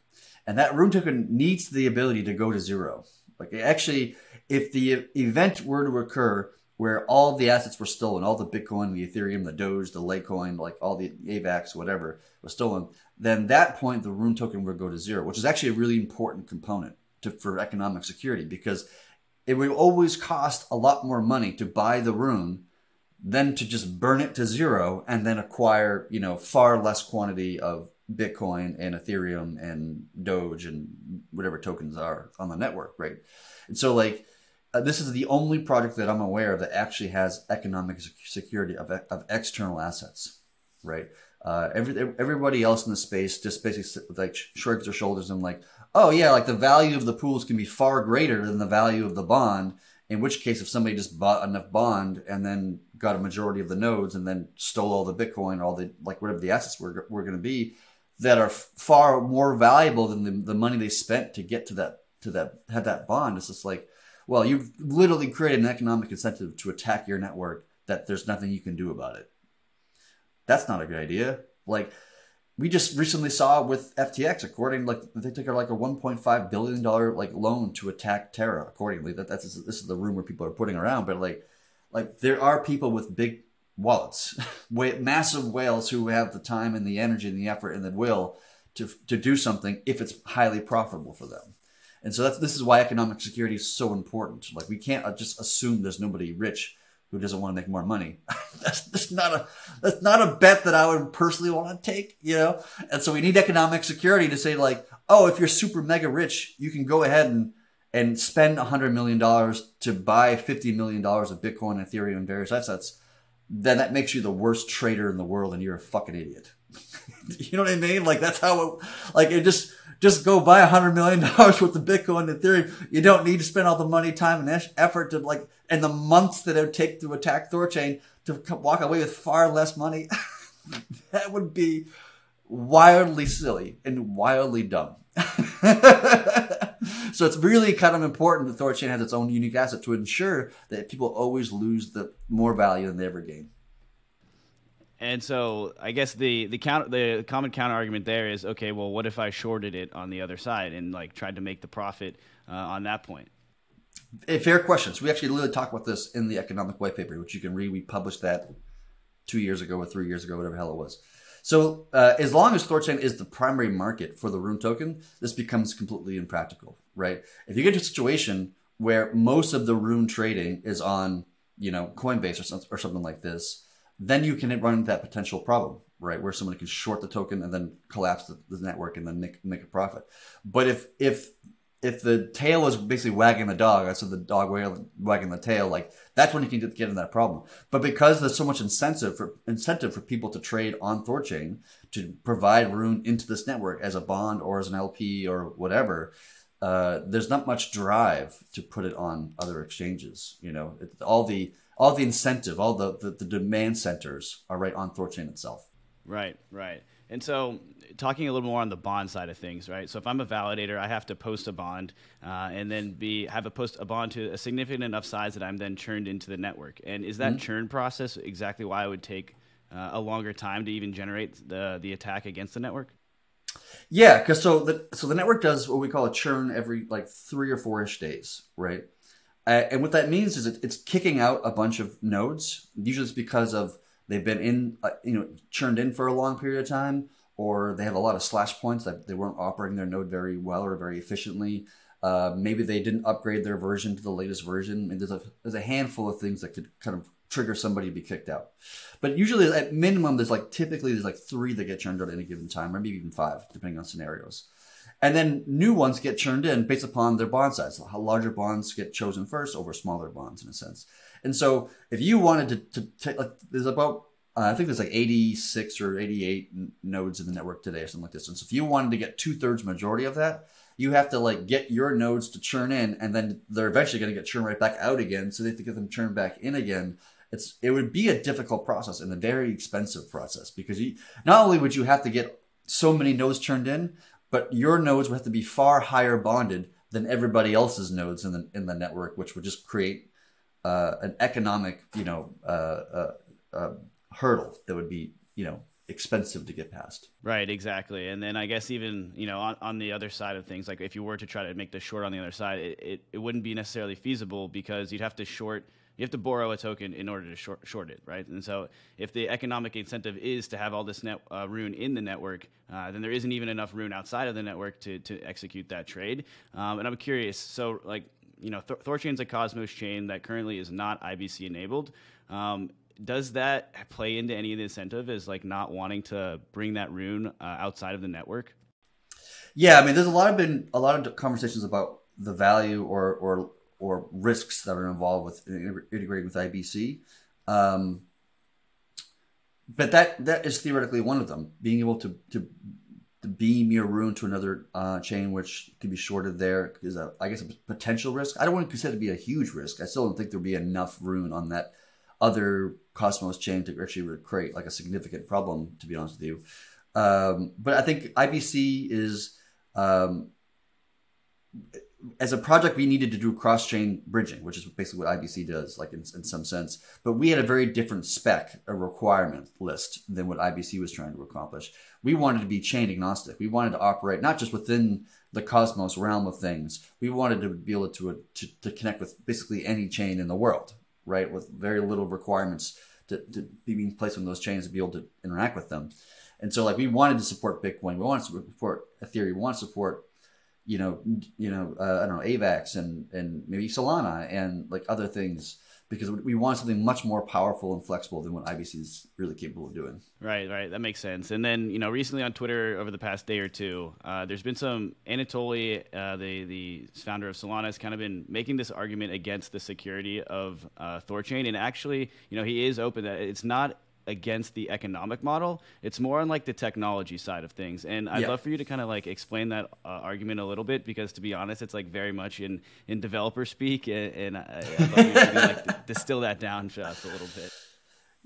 A: And that rune token needs the ability to go to zero. Like actually, if the event were to occur where all the assets were stolen, all the Bitcoin, the Ethereum, the Doge, the Litecoin, like all the AVAX, whatever was stolen, then that point the rune token would go to zero, which is actually a really important component to, for economic security because it will always cost a lot more money to buy the rune than to just burn it to zero and then acquire, you know, far less quantity of Bitcoin and Ethereum and Doge and whatever tokens are on the network, right? And so, like, uh, this is the only project that I'm aware of that actually has economic security of, of external assets, right? Uh, every, everybody else in the space just basically like shrugs their shoulders and like, oh yeah, like the value of the pools can be far greater than the value of the bond. In which case, if somebody just bought enough bond and then got a majority of the nodes and then stole all the Bitcoin, all the like whatever the assets were were going to be, that are far more valuable than the, the money they spent to get to that to that have that bond. It's just like, well, you've literally created an economic incentive to attack your network that there's nothing you can do about it. That's not a good idea. Like we just recently saw with FTX, according like they took like a 1.5 billion dollar like loan to attack Terra. Accordingly, that that's this is the rumor people are putting around. But like, like there are people with big wallets, massive whales who have the time and the energy and the effort and the will to to do something if it's highly profitable for them. And so that's this is why economic security is so important. Like we can't uh, just assume there's nobody rich who doesn't want to make more money. that's, that's not a that's not a bet that I would personally want to take, you know. And so we need economic security to say like, oh, if you're super mega rich, you can go ahead and and spend hundred million dollars to buy fifty million dollars of Bitcoin, and Ethereum, and various assets. Then that makes you the worst trader in the world, and you're a fucking idiot. you know what I mean? Like that's how it, like it just just go buy a hundred million dollars worth of Bitcoin and Ethereum. You don't need to spend all the money, time, and effort to like, and the months that it would take to attack Thorchain to walk away with far less money. that would be wildly silly and wildly dumb. so it's really kind of important that Thorchain has its own unique asset to ensure that people always lose the more value than they ever gain.
B: And so I guess the the count the common counter argument there is okay. Well, what if I shorted it on the other side and like tried to make the profit uh, on that point?
A: Fair question. So we actually literally talk about this in the economic white paper, which you can read. We published that two years ago or three years ago, whatever hell it was. So uh, as long as Thorchain is the primary market for the Rune token, this becomes completely impractical, right? If you get to a situation where most of the Rune trading is on, you know, Coinbase or something, or something like this, then you can run into that potential problem, right? Where someone can short the token and then collapse the, the network and then make, make a profit. But if if if the tail is basically wagging the dog, so the dog wagging the tail, like that's when you can get in that problem. But because there's so much incentive for incentive for people to trade on Thorchain to provide Rune into this network as a bond or as an LP or whatever, uh, there's not much drive to put it on other exchanges. You know, it, all the all the incentive, all the, the, the demand centers are right on Thorchain itself.
B: Right, right. And so, talking a little more on the bond side of things, right? So, if I'm a validator, I have to post a bond, uh, and then be have a post a bond to a significant enough size that I'm then churned into the network. And is that mm-hmm. churn process exactly why it would take uh, a longer time to even generate the the attack against the network?
A: Yeah, because so the so the network does what we call a churn every like three or four ish days, right? Uh, and what that means is it, it's kicking out a bunch of nodes. Usually, it's because of they've been in, uh, you know, churned in for a long period of time, or they have a lot of slash points that they weren't operating their node very well or very efficiently. Uh, maybe they didn't upgrade their version to the latest version. And there's a there's a handful of things that could kind of trigger somebody to be kicked out. But usually, at minimum, there's like typically there's like three that get churned out at any given time, or maybe even five, depending on scenarios. And then new ones get churned in based upon their bond size. How larger bonds get chosen first over smaller bonds, in a sense. And so, if you wanted to, to take, like, there's about, uh, I think there's like 86 or 88 nodes in the network today, or something like this. And so, if you wanted to get two thirds majority of that, you have to like get your nodes to churn in, and then they're eventually going to get churned right back out again. So they have to get them churned back in again. It's it would be a difficult process and a very expensive process because you not only would you have to get so many nodes churned in, but your nodes would have to be far higher bonded than everybody else's nodes in the in the network, which would just create uh, an economic, you know, uh, uh, uh, hurdle that would be, you know, expensive to get past.
B: Right, exactly. And then I guess even, you know, on, on the other side of things, like if you were to try to make the short on the other side, it, it, it wouldn't be necessarily feasible because you'd have to short – you have to borrow a token in order to short, short it, right? And so if the economic incentive is to have all this net, uh, rune in the network, uh, then there isn't even enough rune outside of the network to, to execute that trade. Um, and I'm curious, so like, you know, Th- Thorchain's a Cosmos chain that currently is not IBC enabled. Um, does that play into any of the incentive as like not wanting to bring that rune uh, outside of the network?
A: Yeah, I mean, there's a lot of been a lot of conversations about the value or or or risks that are involved with integrating with IBC. Um, but that that is theoretically one of them. Being able to to, to beam your rune to another uh, chain, which could be shorted there, is a I guess a potential risk. I don't want to consider it to be a huge risk. I still don't think there'd be enough rune on that other Cosmos chain to actually create like a significant problem. To be honest with you, um, but I think IBC is. Um, as a project, we needed to do cross chain bridging, which is basically what IBC does, like in, in, some sense. But we had a very different spec, a requirement list than what IBC was trying to accomplish. We wanted to be chain agnostic. We wanted to operate not just within the Cosmos realm of things. We wanted to be able to, to, to connect with basically any chain in the world, right? With very little requirements to, to be being placed on those chains to be able to interact with them. And so, like, we wanted to support Bitcoin. We wanted to support Ethereum. We want to support you know, you know, uh, I don't know, AVAX and and maybe Solana and like other things because we want something much more powerful and flexible than what IBC is really capable of doing.
B: Right, right, that makes sense. And then you know, recently on Twitter over the past day or two, uh, there's been some Anatoly, uh, the the founder of Solana, has kind of been making this argument against the security of uh, Thorchain, and actually, you know, he is open that it's not against the economic model. It's more on like the technology side of things. And I'd yeah. love for you to kind of like explain that uh, argument a little bit because to be honest, it's like very much in, in developer speak. And, and I, would love you to like distill that down for us a little bit.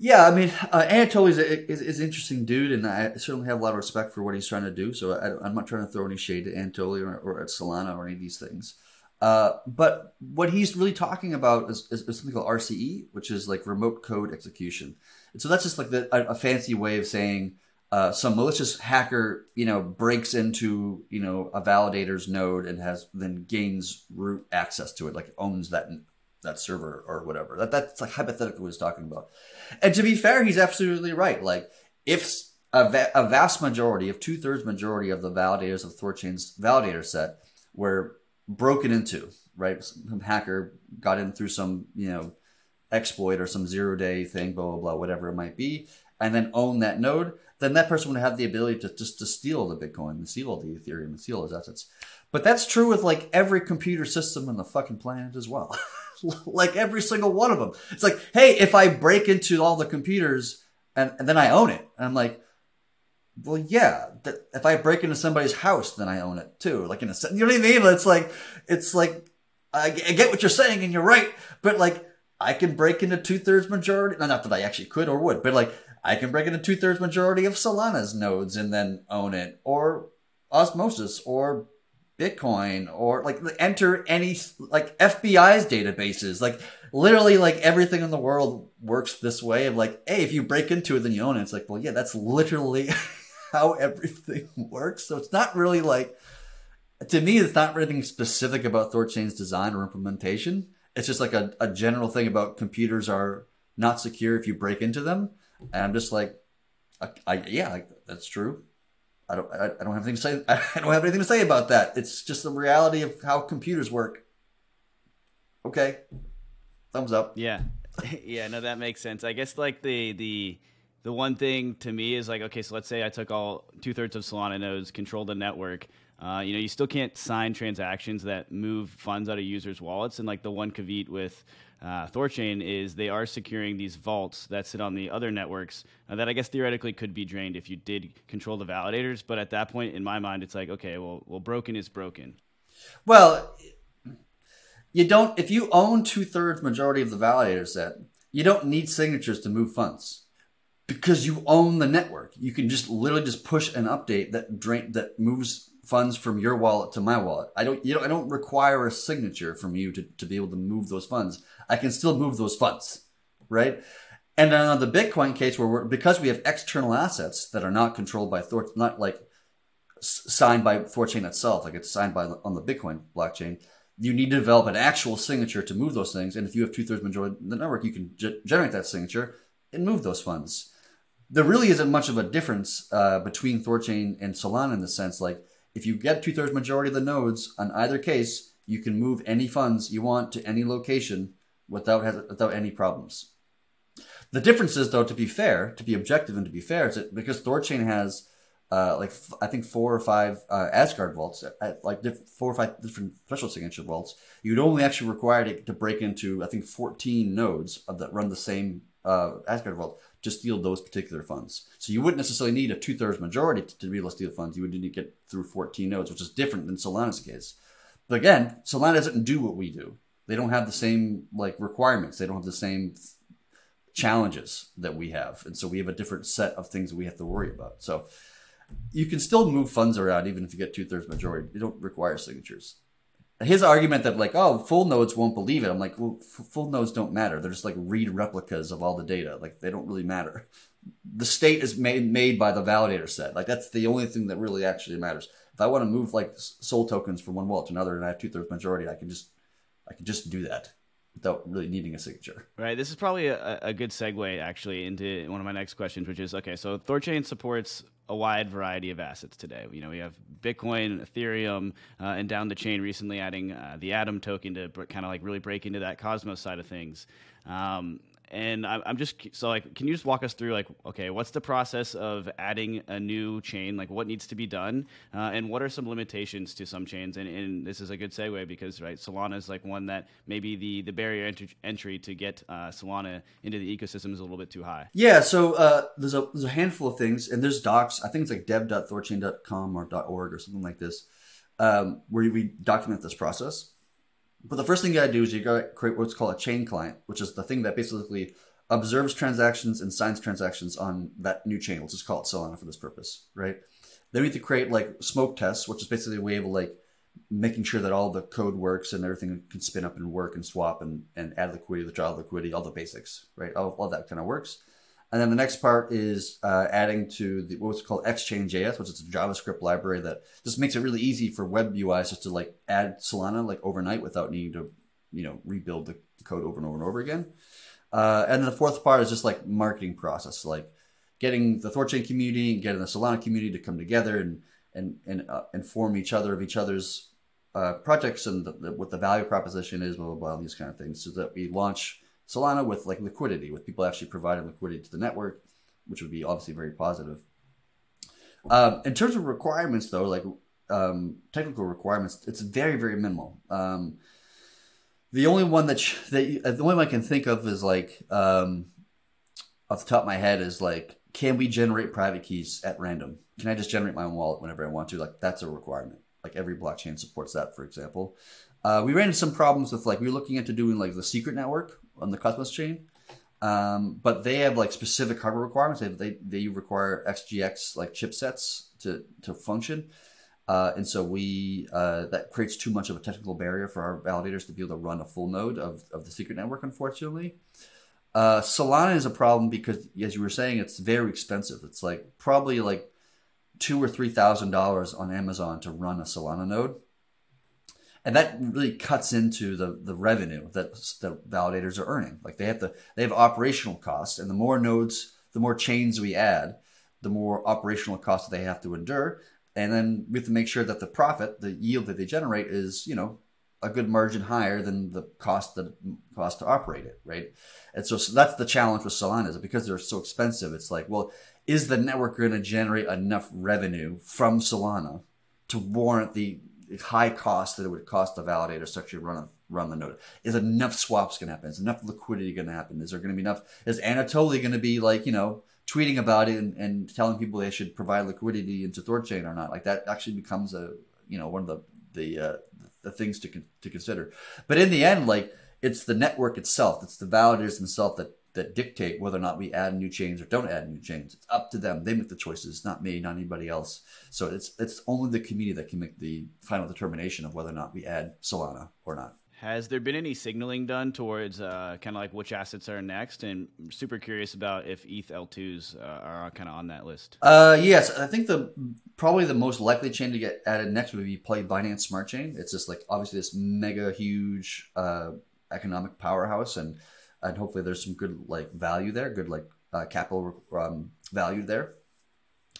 A: Yeah, I mean, uh, Anatoly is, is, is, an interesting dude, and I certainly have a lot of respect for what he's trying to do. So I, am not trying to throw any shade at Anatoly or, or, at Solana or any of these things. Uh, but what he's really talking about is, is, is, something called RCE, which is like remote code execution. So that's just like the, a, a, fancy way of saying uh, some malicious hacker, you know, breaks into you know a validator's node and has then gains root access to it, like owns that that server or whatever. That that's like hypothetically what he's talking about. And to be fair, he's absolutely right. Like if a, va- a vast majority, of two thirds majority of the validators of Thorchain's validator set were broken into, right? Some hacker got in through some you know exploit or some zero day thing, blah, blah, blah, whatever it might be, and then own that node, then that person would have the ability to just to steal the Bitcoin and steal the Ethereum and steal those assets. But that's true with like every computer system on the fucking planet as well. like every single one of them. It's like, hey, if I break into all the computers and, and then I own it, and I'm like, well, yeah. if I break into somebody's house, then I own it too. Like in a, sense you know what I mean? It's like, it's like, I, I get what you're saying, and you're right, but like I can break into two thirds majority. Not that I actually could or would, but like I can break into two thirds majority of Solana's nodes and then own it, or Osmosis, or Bitcoin, or like enter any like FBI's databases. Like literally, like everything in the world works this way. Of like, hey, if you break into it, then you own it. It's like, well, yeah, that's literally how everything works. So it's not really like to me, it's not anything specific about Thorchain's design or implementation it's just like a, a general thing about computers are not secure if you break into them. And I'm just like, I, I yeah, like, that's true. I don't, I, I don't have anything to say. I don't have anything to say about that. It's just the reality of how computers work. Okay, thumbs up.
B: Yeah, yeah. No, that makes sense. I guess like the the the one thing to me is like, okay, so let's say I took all two thirds of Solana nodes, controlled the network. Uh, you know, you still can't sign transactions that move funds out of users' wallets. And like the one caveat with uh, Thorchain is they are securing these vaults that sit on the other networks uh, that I guess theoretically could be drained if you did control the validators. But at that point, in my mind, it's like, okay, well, well, broken is broken.
A: Well, you don't. If you own two thirds majority of the validator set, you don't need signatures to move funds because you own the network. You can just literally just push an update that drain that moves funds from your wallet to my wallet. I don't, you know, I don't require a signature from you to, to be able to move those funds. I can still move those funds, right? And then on the Bitcoin case, where we're, because we have external assets that are not controlled by Thor, not like signed by Thorchain itself, like it's signed by on the Bitcoin blockchain. You need to develop an actual signature to move those things. And if you have two thirds majority of the network, you can ge- generate that signature and move those funds. There really isn't much of a difference uh, between Thorchain and Solana in the sense like if you get two thirds majority of the nodes on either case, you can move any funds you want to any location without without any problems. The difference is, though, to be fair, to be objective and to be fair, is that because Thorchain has uh, like f- I think four or five uh, Asgard vaults, at like diff- four or five different special signature vaults, you'd only actually require to, to break into I think 14 nodes that run the same uh, Asgard vault to steal those particular funds. So you wouldn't necessarily need a two thirds majority to, to be able to steal funds. You would need to get through 14 nodes, which is different than Solana's case. But again, Solana doesn't do what we do. They don't have the same like requirements. They don't have the same challenges that we have, and so we have a different set of things that we have to worry about. So you can still move funds around even if you get two thirds majority. You don't require signatures. His argument that like, oh, full nodes won't believe it. I'm like, well, f- full nodes don't matter. They're just like read replicas of all the data. Like they don't really matter. The state is made made by the validator set. Like that's the only thing that really actually matters. If I want to move like SOL tokens from one wallet to another and I have two thirds majority, I can just I can just do that without really needing a signature.
B: Right. This is probably a, a good segue actually into one of my next questions, which is okay. So Thorchain supports a wide variety of assets today. You know, we have Bitcoin, Ethereum, uh, and down the chain recently adding uh, the Atom token to kind of like really break into that Cosmos side of things. Um, and I'm just so like, can you just walk us through like, okay, what's the process of adding a new chain? Like, what needs to be done, uh, and what are some limitations to some chains? And, and, this is a good segue because right, Solana is like one that maybe the the barrier entry, entry to get uh, Solana into the ecosystem is a little bit too high.
A: Yeah, so uh, there's a there's a handful of things, and there's docs. I think it's like dev.thorchain.com or .org or something like this, um, where we document this process. But the first thing you gotta do is you gotta create what's called a chain client, which is the thing that basically observes transactions and signs transactions on that new chain. Let's just call it Solana for this purpose, right? Then we have to create like smoke tests, which is basically a way of like making sure that all the code works and everything can spin up and work and swap and, and add liquidity, withdraw liquidity, all the basics, right? All, all that kind of works. And then the next part is uh, adding to the what's called Xchain.js, which is a JavaScript library that just makes it really easy for web UIs just to like add Solana like overnight without needing to, you know, rebuild the code over and over and over again. Uh, and then the fourth part is just like marketing process, like getting the Thorchain community and getting the Solana community to come together and and and uh, inform each other of each other's uh, projects and the, the, what the value proposition is, blah blah blah, these kind of things, so that we launch Solana with like liquidity, with people actually providing liquidity to the network, which would be obviously very positive. Um, in terms of requirements, though, like um, technical requirements, it's very very minimal. Um, the only one that sh- that the only one I can think of is like um, off the top of my head is like, can we generate private keys at random? Can I just generate my own wallet whenever I want to? Like that's a requirement. Like every blockchain supports that, for example. Uh, we ran into some problems with like we were looking into doing like the secret network on the Cosmos chain, um, but they have like specific hardware requirements. They, they they require SGX like chipsets to to function, uh, and so we uh, that creates too much of a technical barrier for our validators to be able to run a full node of of the secret network. Unfortunately, uh, Solana is a problem because as you were saying, it's very expensive. It's like probably like two or three thousand dollars on Amazon to run a Solana node and that really cuts into the the revenue that the validators are earning. Like they have to they have operational costs, and the more nodes, the more chains we add, the more operational costs they have to endure. And then we have to make sure that the profit, the yield that they generate, is you know a good margin higher than the cost that cost to operate it, right? And so, so that's the challenge with Solana is because they're so expensive. It's like, well, is the network going to generate enough revenue from Solana to warrant the high cost that it would cost the validator to actually run run the node. Is enough swaps going to happen? Is enough liquidity going to happen? Is there going to be enough? Is Anatoly going to be like you know tweeting about it and, and telling people they should provide liquidity into Thorchain or not? Like that actually becomes a you know one of the the uh, the things to to consider. But in the end, like it's the network itself, it's the validators themselves that that dictate whether or not we add new chains or don't add new chains. It's up to them. They make the choices, not me, not anybody else. So it's it's only the community that can make the final determination of whether or not we add Solana or not.
B: Has there been any signaling done towards uh, kind of like which assets are next? And super curious about if ETH L2s uh, are kind of on that list.
A: Uh, yes, I think the probably the most likely chain to get added next would be probably Binance Smart Chain. It's just like obviously this mega huge uh, economic powerhouse and and hopefully there's some good like value there, good like uh, capital um, value there.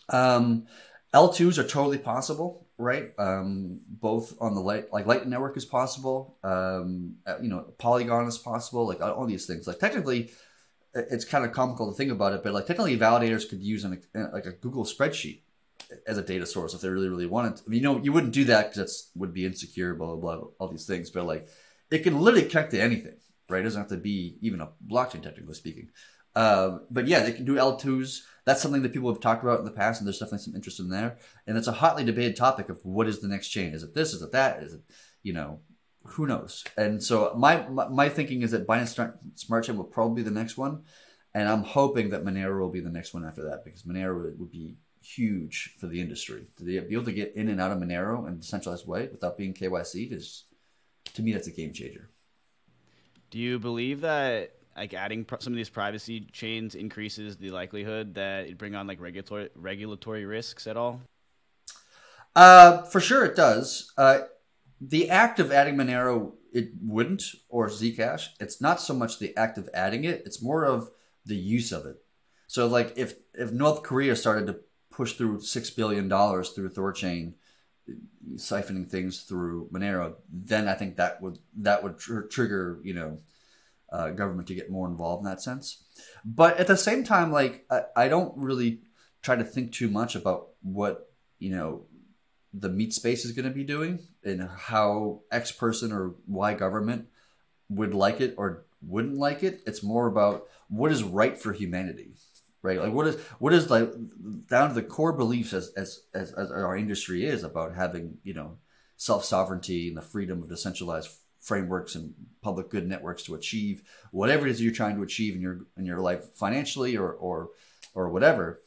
A: Um, L2s are totally possible, right? Um, both on the light, like Lightning Network is possible. Um, uh, you know, Polygon is possible. Like all these things. Like technically, it's kind of comical to think about it, but like technically validators could use an, like a Google spreadsheet as a data source if they really really wanted. To. I mean, you know, you wouldn't do that because that would be insecure, blah blah blah, all these things. But like, it can literally connect to anything, right? It doesn't have to be even a blockchain, technically speaking. Uh, but yeah, they can do L2s. That's something that people have talked about in the past, and there's definitely some interest in there. And it's a hotly debated topic of what is the next chain? Is it this? Is it that? Is it, you know, who knows? And so my my, my thinking is that Binance Smart Chain will probably be the next one, and I'm hoping that Monero will be the next one after that because Monero would be huge for the industry to be able to get in and out of Monero in a decentralized way without being KYC is, to me, that's a game changer.
B: Do you believe that like adding some of these privacy chains increases the likelihood that it bring on like regulatory regulatory risks at all?
A: Uh, for sure it does. Uh, the act of adding Monero, it wouldn't, or Zcash. It's not so much the act of adding it; it's more of the use of it. So, like if if North Korea started to push through six billion dollars through Thorchain, siphoning things through Monero, then I think that would that would tr- trigger you know uh, government to get more involved in that sense. But at the same time, like I, I don't really try to think too much about what you know the meat space is going to be doing and how X person or Y government would like it or wouldn't like it. It's more about what is right for humanity, right? Like what is what is like down to the core beliefs as as as, as our industry is about having you know self sovereignty and the freedom of decentralized frameworks and public good networks to achieve whatever it is you're trying to achieve in your in your life financially or or or whatever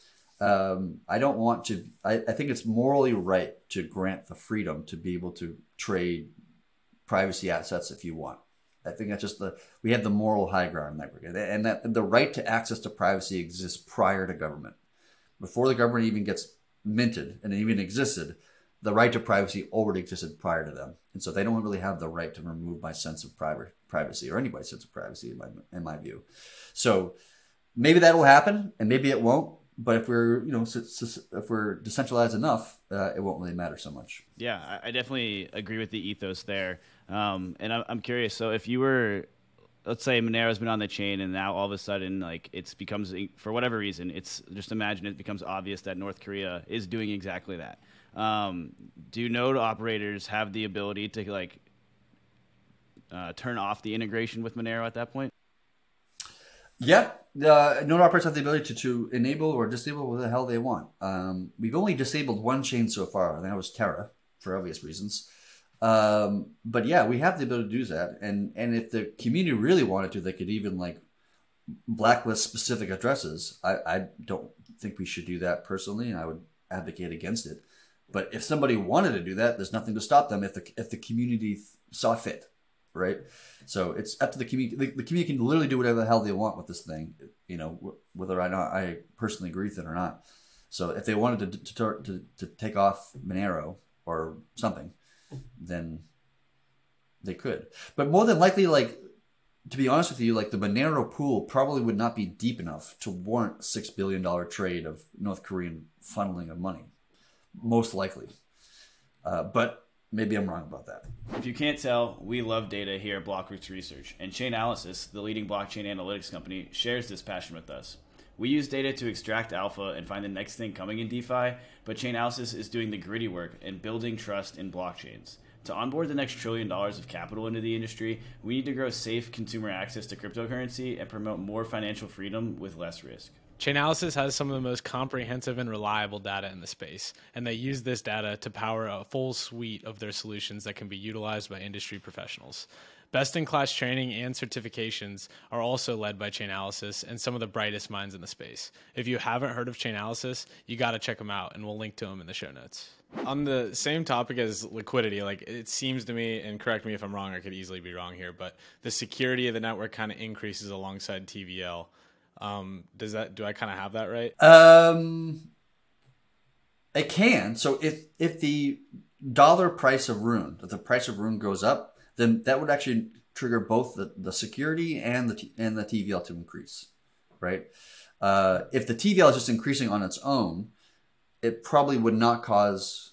A: um, I don't want to. I, I, think it's morally right to grant the freedom to be able to trade privacy assets if you want. I think that's just the we have the moral high ground in that regard, and that the right to access to privacy exists prior to government, before the government even gets minted and even existed. The right to privacy already existed prior to them, and so they don't really have the right to remove my sense of privacy or anybody's sense of privacy in my in my view. So maybe that will happen, and maybe it won't but if we're you know if we're decentralized enough, uh, it won't really matter so much.
B: Yeah, I definitely agree with the ethos there. Um, and I'm curious. So if you were, let's say Monero's been on the chain, and now all of a sudden, like it's becomes for whatever reason, it's just imagine it becomes obvious that North Korea is doing exactly that. Um, do node operators have the ability to like uh, turn off the integration with Monero at that point?
A: Yeah, uh, node operators have the ability to, to enable or disable what the hell they want. Um, we've only disabled one chain so far, and that was Terra for obvious reasons. Um, but yeah, we have the ability to do that, and and if the community really wanted to, they could even like blacklist specific addresses. I, I don't think we should do that personally, and I would advocate against it. But if somebody wanted to do that, there's nothing to stop them if the if the community saw fit right? So it's up to the community. The, the, community can literally do whatever the hell they want with this thing, you know, whether I not I personally agree with it or not. So if they wanted to to, to, to take off Monero or something, then they could. But more than likely, like to be honest with you, like the Monero pool probably would not be deep enough to warrant six billion dollar trade of North Korean funneling of money, most likely. Uh, but Maybe I'm wrong about that.
B: If you can't tell, we love data here at Blockworks Research, and Chainalysis, the leading blockchain analytics company, shares this passion with us. We use data to extract alpha and find the next thing coming in DeFi, but Chainalysis is doing the gritty work and building trust in blockchains. To onboard the next trillion dollars of capital into the industry, we need to grow safe consumer access to cryptocurrency and promote more financial freedom with less risk.
F: Chainalysis has some of the most comprehensive and reliable data in the space, and they use this data to power a full suite of their solutions that can be utilized by industry professionals. Best in class training and certifications are also led by Chainalysis and some of the brightest minds in the space. If you haven't heard of Chainalysis, you got to check them out, and we'll link to them in the show notes. On the same topic as liquidity, like it seems to me, and correct me if I'm wrong, I could easily be wrong here, but the security of the network kind of increases alongside TVL. Um, does that do I kind of have that right?
A: Um, it can. So if if the dollar price of Rune, if the price of Rune goes up, then that would actually trigger both the, the security and the and the TVL to increase, right? Uh, if the TVL is just increasing on its own, it probably would not cause.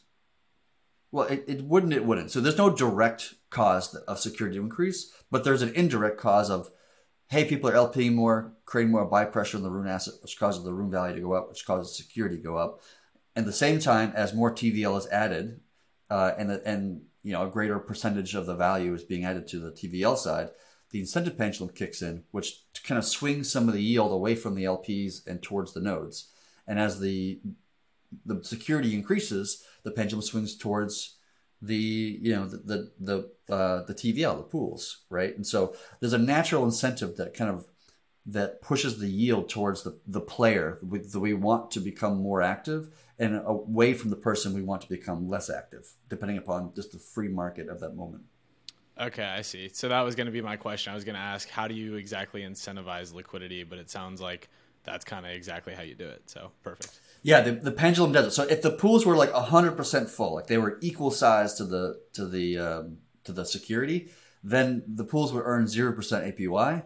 A: Well, it, it wouldn't. It wouldn't. So there's no direct cause of security to increase, but there's an indirect cause of hey, people are LPing more, creating more buy pressure in the rune asset, which causes the rune value to go up, which causes security to go up. And the same time, as more TVL is added, uh, and and you know a greater percentage of the value is being added to the TVL side, the incentive pendulum kicks in, which kind of swings some of the yield away from the LPs and towards the nodes. And as the the security increases, the pendulum swings towards the you know the the the, uh, the TVL, the pools, right? And so there's a natural incentive that kind of that pushes the yield towards the, the player that we want to become more active and away from the person we want to become less active, depending upon just the free market of that moment.
F: Okay, I see. So that was going to be my question. I was going to ask, how do you exactly incentivize liquidity? But it sounds like that's kind of exactly how you do it. So perfect.
A: Yeah, the, the pendulum does it. So if the pools were like hundred percent full, like they were equal size to the to the um, to the security, then the pools would earn zero percent APY,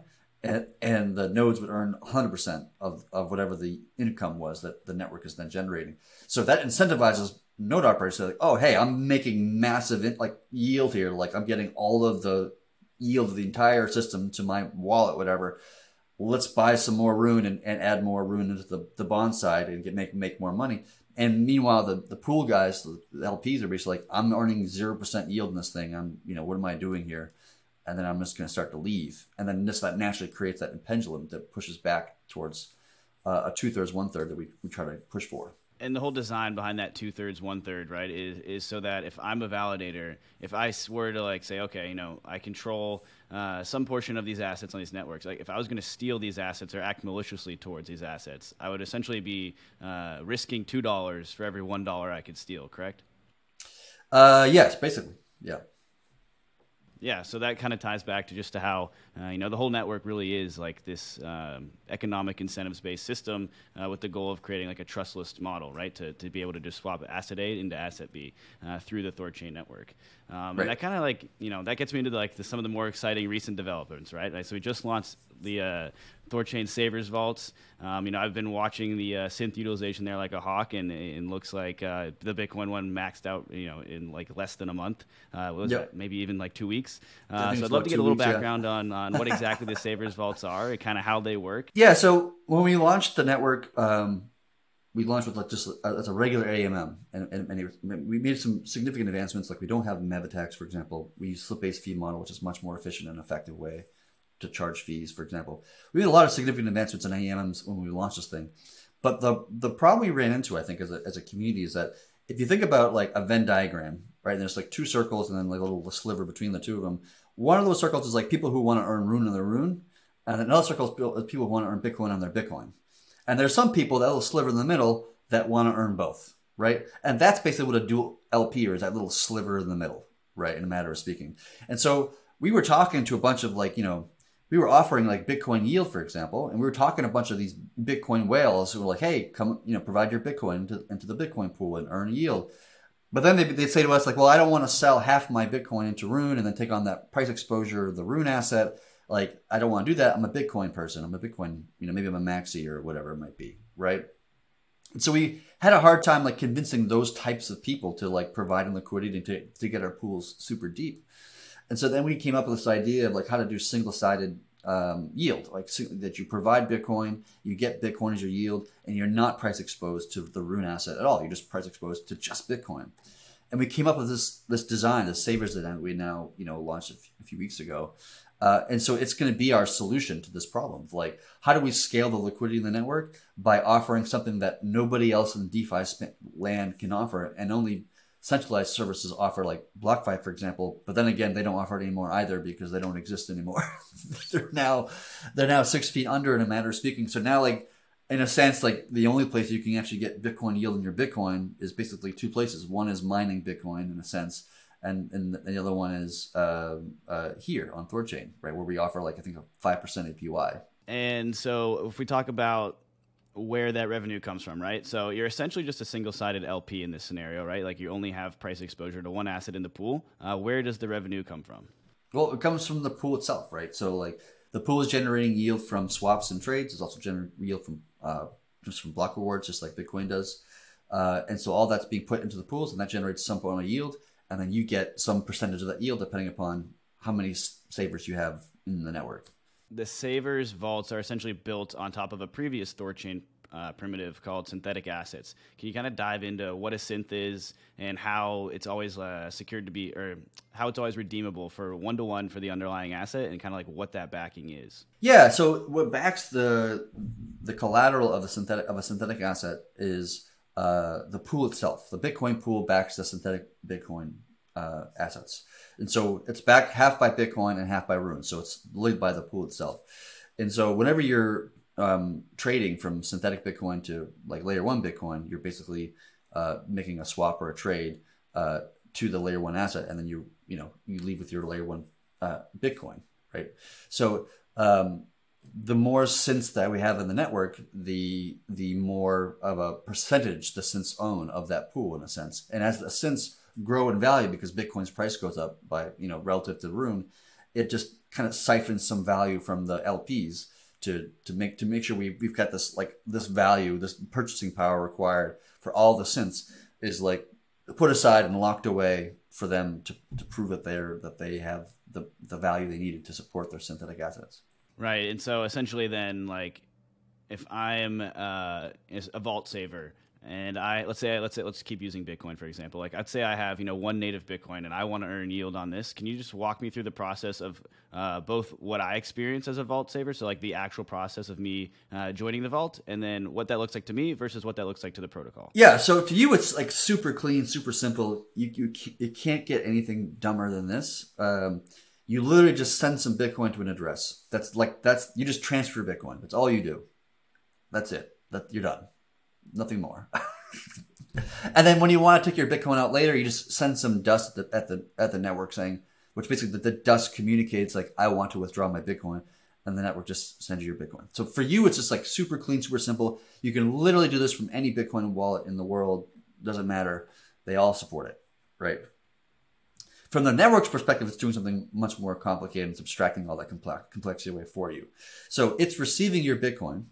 A: and, the nodes would earn hundred percent of of whatever the income was that the network is then generating. So that incentivizes node operators to like, oh hey, I'm making massive in, like yield here, like I'm getting all of the yield of the entire system to my wallet, whatever let's buy some more rune and, and add more rune into the, the bond side and get make make more money. And meanwhile, the, the pool guys, the, the LPs are basically like, I'm earning zero percent yield in this thing. I'm you know what am I doing here? And then I'm just going to start to leave. And then this that naturally creates that pendulum that pushes back towards uh, a two thirds, one third that we, we try to push for
B: and the whole design behind that two thirds, one third, right, is is so that if I'm a validator, if I were to like say, okay, you know, I control uh, some portion of these assets on these networks, like if I was going to steal these assets or act maliciously towards these assets, I would essentially be uh, risking two dollars for every one dollar I could steal. Correct?
A: Uh, yes, basically, yeah
B: yeah, so that kind of ties back to just to how uh, you know the whole network really is like this um, economic incentives based system uh, with the goal of creating like a trustless model, right? To, to be able to just swap asset A into asset B uh, through the Thorchain network. Um, right. And that kind of like you know that gets me into like the, some of the more exciting recent developments, right? Like, so we just launched the uh, Thorchain Savers vaults. Um, you know, I've been watching the uh, synth utilization there like a hawk, and it looks like uh, the Bitcoin one maxed out, you know, in like less than a month. Uh, was yep. maybe even like two weeks. Uh, so I'd love to get a little weeks, background yeah. on, on what exactly the Savers vaults are and kind of how they work.
A: Yeah. So when we launched the network, um, we launched with like just as a regular AMM, and, and, and, we made some significant advancements. Like we don't have MEV attacks, for example. We use slip-based fee model, which is much more efficient and effective way to charge fees, for example. We made a lot of significant advancements in AMMs when we launched this thing. But the the problem we ran into, I think, as a, as a community is that if you think about like a Venn diagram, right, and there's like two circles and then like a little sliver between the two of them. One of those circles is like people who want to earn rune on their rune, and another circle is people who want to earn Bitcoin on their Bitcoin. And there's some people, that little sliver in the middle, that want to earn both, right? And that's basically what a dual LP is, that little sliver in the middle, right, in a matter of speaking. And so we were talking to a bunch of like, you know, we were offering like Bitcoin yield, for example, and we were talking to a bunch of these Bitcoin whales who were like, "Hey, come, you know, provide your Bitcoin into, into the Bitcoin pool and earn yield." But then they, they'd say to us like, "Well, I don't want to sell half my Bitcoin into Rune and then take on that price exposure the Rune asset. Like, I don't want to do that. I'm a Bitcoin person. I'm a Bitcoin, you know, maybe I'm a maxi or whatever it might be, right?" And so we had a hard time like convincing those types of people to like provide liquidity to, to get our pools super deep. And so then we came up with this idea of like how to do single sided um, yield, like so that you provide Bitcoin, you get Bitcoin as your yield, and you're not price exposed to the Rune asset at all. You're just price exposed to just Bitcoin. And we came up with this this design, the Savers design that we now you know launched a, f- a few weeks ago. Uh, and so it's going to be our solution to this problem. Like, how do we scale the liquidity in the network by offering something that nobody else in DeFi land can offer, and only centralized services offer like BlockFi, for example, but then again, they don't offer it anymore either because they don't exist anymore. they're now they're now six feet under in a matter of speaking. So now, like in a sense, like the only place you can actually get Bitcoin yield in your Bitcoin is basically two places. One is mining Bitcoin in a sense, and and the other one is uh, uh, here on Thorchain, right, where we offer like I think a five percent APY.
B: And so, if we talk about where that revenue comes from, right? So you're essentially just a single-sided LP in this scenario, right? Like you only have price exposure to one asset in the pool. Uh, where does the revenue come from?
A: Well, it comes from the pool itself, right? So like the pool is generating yield from swaps and trades. It's also generating yield from uh, just from block rewards, just like Bitcoin does. Uh, and so all that's being put into the pools, and that generates some amount of yield, and then you get some percentage of that yield depending upon how many savers you have in the network
B: the Savers vaults are essentially built on top of a previous Thorchain uh, primitive called synthetic assets. Can you kind of dive into what a synth is and how it's always uh, secured to be, or how it's always redeemable for one to one for the underlying asset, and kind of like what that backing is?
A: Yeah. So what backs the the collateral of the synthetic of a synthetic asset is uh, the pool itself. The Bitcoin pool backs the synthetic Bitcoin uh, assets, and so it's backed half by Bitcoin and half by Rune. So it's linked by the pool itself. And so whenever you're um, trading from synthetic Bitcoin to like layer one Bitcoin, you're basically uh, making a swap or a trade uh, to the layer one asset, and then you you know you leave with your layer one uh, Bitcoin, right? So um, the more synths that we have in the network, the the more of a percentage the synths own of that pool in a sense, and as the synths grow in value because Bitcoin's price goes up by you know relative to the Rune, it just kind of siphons some value from the LPs to to make to make sure we we've got this like this value, this purchasing power required for all the synths is like put aside and locked away for them to, to prove that they're that they have the the value they needed to support their synthetic assets.
B: Right, and so essentially, then like if I am uh, a vault saver and I let's say let's say let's keep using Bitcoin for example. Like I'd say I have you know one native Bitcoin and I want to earn yield on this. Can you just walk me through the process of uh, both what I experience as a vault saver, so like the actual process of me uh, joining the vault, and then what that looks like to me versus what that looks like to the protocol?
A: Yeah. So to you, it's like super clean, super simple. You you you can't get anything dumber than this. Um, you literally just send some Bitcoin to an address. That's like that's you just transfer Bitcoin. That's all you do. That's it. That you're done nothing more. and then when you want to take your Bitcoin out later, you just send some dust at the at the, at the network saying, which basically the, the dust communicates like I want to withdraw my Bitcoin, and the network just sends you your Bitcoin. So for you, it's just like super clean, super simple. You can literally do this from any Bitcoin wallet in the world. Doesn't matter. They all support it, right? From the network's perspective, it's doing something much more complicated. It's abstracting all that complex, complexity away for you. So it's receiving your Bitcoin,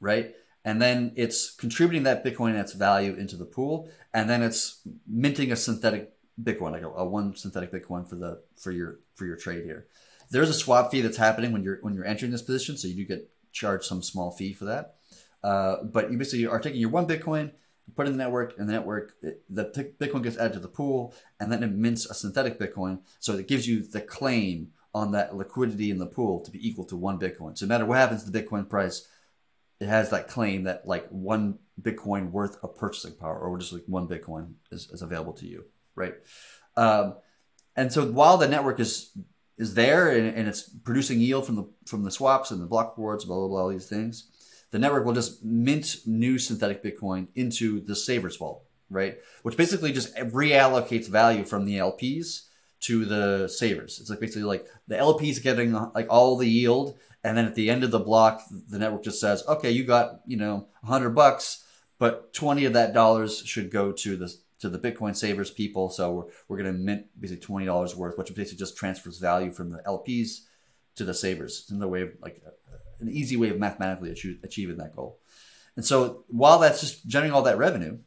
A: right? And then it's contributing that Bitcoin and its value into the pool, and then it's minting a synthetic Bitcoin, like a, a, one synthetic Bitcoin for the for your for your trade here. There's a swap fee that's happening when you're when you're entering this position, so you do get charged some small fee for that. Uh, but you basically are taking your one Bitcoin, put it in the network, and the network it, the Bitcoin gets added to the pool, and then it mints a synthetic Bitcoin, so it gives you the claim on that liquidity in the pool to be equal to one Bitcoin. So no matter what happens to the Bitcoin price, it has that claim that like one Bitcoin worth of purchasing power, or just like one Bitcoin is, is available to you, right? Um, and so while the network is is there and, and, it's producing yield from the from the swaps and the block rewards, blah blah blah, all these things, the network will just mint new synthetic Bitcoin into the Savers vault, right? Which basically just reallocates value from the LPs to the savers. It's like basically like the LPs getting like all the yield, and then at the end of the block, the network just says, okay, you got you know hundred bucks, but twenty of that dollars should go to the to the Bitcoin savers people. So we're we're going to mint basically twenty dollars worth, which basically just transfers value from the LPs to the savers. It's another way of like an easy way of mathematically achieving that goal. And so while that's just generating all that revenue,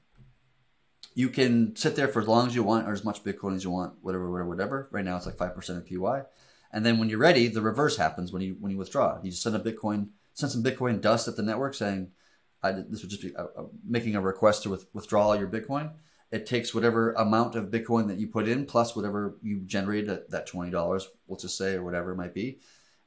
A: you can sit there for as long as you want or as much Bitcoin as you want, whatever, whatever, whatever. Right now it's like 5% APY. And then when you're ready, the reverse happens when you when you withdraw. You just send a Bitcoin, send some Bitcoin dust at the network saying, I, this would just be a, a, making a request to with, withdraw your Bitcoin. It takes whatever amount of Bitcoin that you put in plus whatever you generated at that $20, we'll just say, or whatever it might be.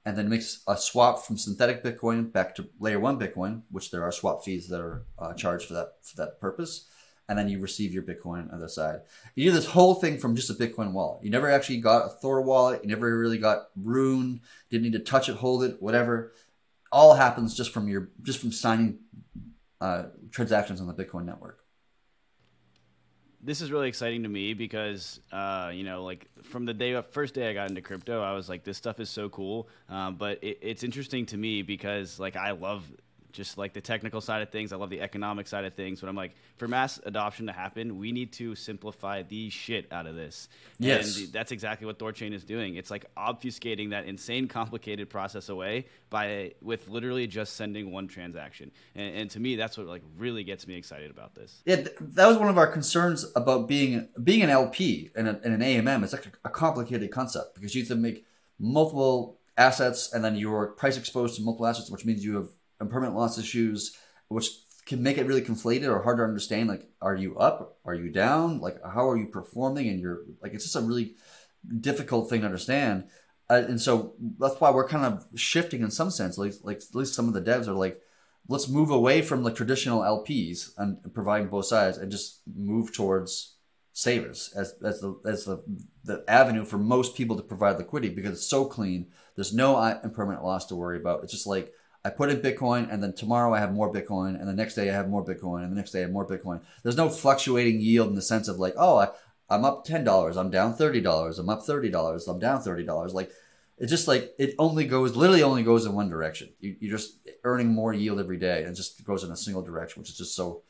A: And then makes a swap from synthetic Bitcoin back to layer one Bitcoin, which there are swap fees that are uh, charged for that for that purpose and then you receive your Bitcoin on the side. You do this whole thing from just a Bitcoin wallet. You never actually got a Thor wallet. You never really got Rune. Didn't need to touch it, hold it, whatever. All happens just from your just from signing uh, transactions on the Bitcoin network.
B: This is really exciting to me because, uh, you know, like from the day first day I got into crypto, I was like, this stuff is so cool. Um, but it, it's interesting to me because, like, I love just like the technical side of things. I love the economic side of things. But I'm like, for mass adoption to happen, we need to simplify the shit out of this.
A: Yes.
B: And that's exactly what Thorchain is doing. It's like obfuscating that insane, complicated process away by with literally just sending one transaction. And, and to me, that's what like really gets me excited about this.
A: Yeah, th- that was one of our concerns about being being an LP and, an AMM. It's like a, a complicated concept because you have to make multiple assets, and then you're price exposed to multiple assets, which means you have impermanent loss issues, which can make it really conflated or hard to understand. Like, are you up? Are you down? Like, how are you performing? And you're like, it's just a really difficult thing to understand. Uh, and so that's why we're kind of shifting in some sense. Like, like at least some of the devs are like, let's move away from the traditional LPs and providing both sides, and just move towards savers as, as the as the, the avenue for most people to provide liquidity because it's so clean. There's no impermanent loss to worry about. It's just like I put in Bitcoin and then tomorrow I have more Bitcoin and the next day I have more Bitcoin and the next day I have more Bitcoin. There's no fluctuating yield in the sense of like, oh, I, I'm up ten dollars, I'm down thirty dollars, I'm up thirty dollars, I'm down thirty dollars. Like it's just like it only goes literally only goes in one direction. You, you're just earning more yield every day and just goes in a single direction, which is just so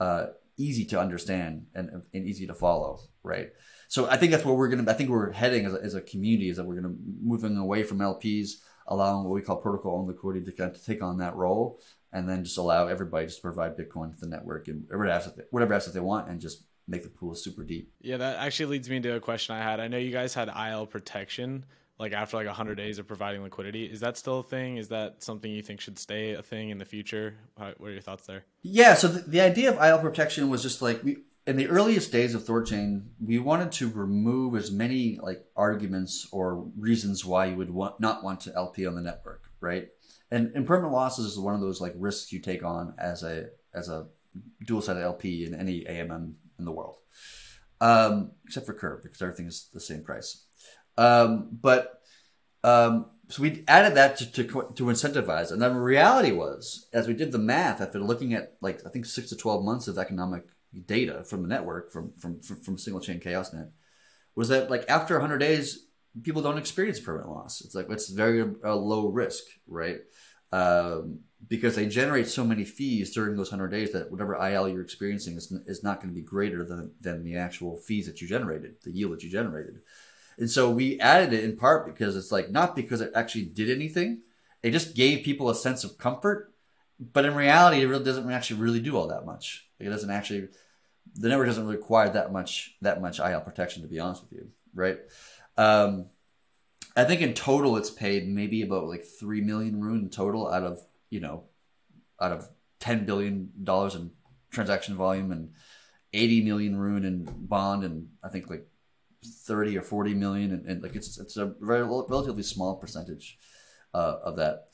A: uh, easy to understand and, and easy to follow, right? So I think that's where we're gonna. I think we're heading as a, as a community is that we're gonna moving away from LPs, allowing what we call protocol owned liquidity to kind of take on that role, and then just allow everybody just to provide Bitcoin to the network and whatever asset whatever asset they want, and just make the pool super deep.
F: Yeah, that actually leads me into a question I had. I know you guys had IL protection like after like 100 days of providing liquidity is that still a thing is that something you think should stay a thing in the future what are your thoughts there
A: yeah so the, the idea of il protection was just like we in the earliest days of thorchain we wanted to remove as many like arguments or reasons why you would want, not want to lp on the network right? And impermanent losses is one of those like risks you take on as a as a dual-sided lp in any amm in the world. Um, except for curve because everything is the same price. Um, but um, so we added that to, to, to incentivize. And then the reality was, as we did the math after looking at like I think six to twelve months of economic data from the network from from from, from single chain Chaosnet, was that like after 100 days, people don't experience permanent loss. It's like it's very uh, low risk, right? Um, because they generate so many fees during those 100 days that whatever IL you're experiencing is, is not going to be greater than, than the actual fees that you generated, the yield that you generated. And so we added it in part because it's like not because it actually did anything. It just gave people a sense of comfort. But in reality, it really doesn't actually really do all that much. It doesn't actually the network doesn't really require that much that much IL protection to be honest with you, right? Um, I think in total it's paid maybe about like three million rune total out of you know out of ten billion dollars in transaction volume and eighty million rune in bond and I think like 30 or 40 million and, and like it's it's a very relatively small percentage uh, of that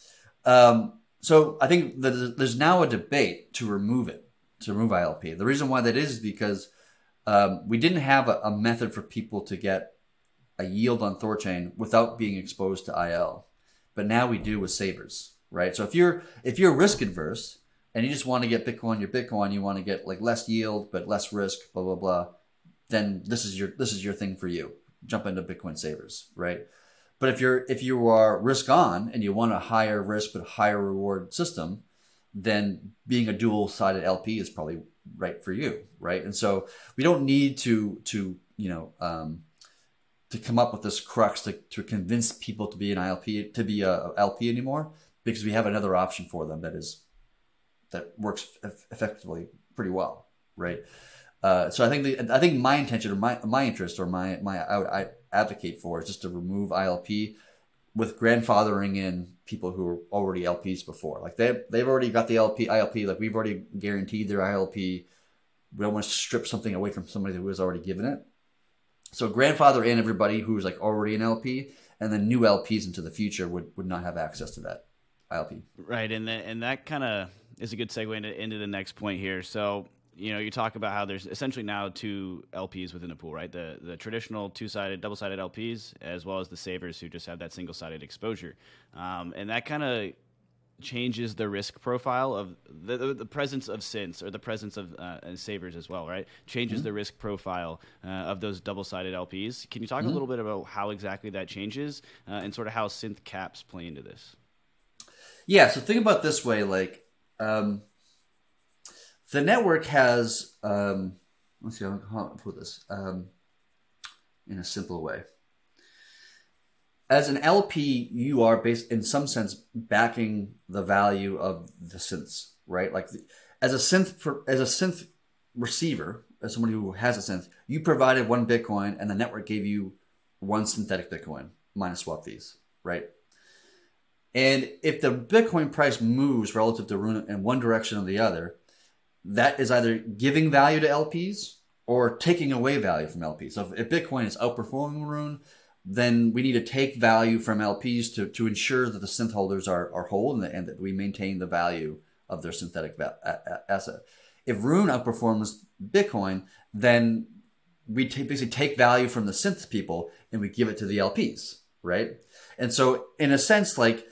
A: um, so i think that there's now a debate to remove it to remove ilp the reason why that is because um, we didn't have a, a, method for people to get a yield on thorchain without being exposed to il but now we do with savers right so if you're if you're risk adverse and you just want to get bitcoin your bitcoin you want to get like less yield but less risk blah blah blah then this is your this is your thing for you. Jump into Bitcoin savers, right? But if you're if you are risk on and you want a higher risk but higher reward system, then being a dual sided LP is probably right for you, right? And so we don't need to to you know um, to come up with this crux to, to convince people to be an ILP to be a LP anymore because we have another option for them that is that works effectively pretty well, right? Uh, so I think the, I think my intention or my my interest or my my I, I advocate for is just to remove ILP with grandfathering in people who are already LPs before. Like they they've already got the LP ILP. Like we've already guaranteed their ILP. We don't want to strip something away from somebody who has already given it. So grandfather in everybody who's like already an LP, and then new LPs into the future would would not have access to that ILP.
B: Right, and and that kind of is a good segue into, into the next point here. So you know, you talk about how there's essentially now two LPs within the pool, right? The the traditional two sided, double sided LPs, as well as the savers who just have that single sided exposure, um, and that kind of changes the risk profile of the, the, the, presence of synths or the presence of uh, savers as well, right? Changes mm-hmm. the risk profile uh, of those double sided LPs. Can you talk mm-hmm. a little bit about how exactly that changes uh, and sort of how synth caps play into this?
A: Yeah. So think about this way, like. Um, the network has um, let's see how to put this um, in a simple way. As an LP, you are based in some sense backing the value of the synths, right? Like the, as a synth for, as a synth receiver, as somebody who has a synth, you provided one Bitcoin, and the network gave you one synthetic Bitcoin minus swap fees, right? And if the Bitcoin price moves relative to in one direction or the other, that is either giving value to LPs or taking away value from LPs. So if Bitcoin is outperforming Rune, then we need to take value from LPs to, to ensure that the synth holders are, are whole and, and that we maintain the value of their synthetic va- asset. If Rune outperforms Bitcoin, then we t- basically take value from the synth people and we give it to the LPs, right? And so, in a sense, like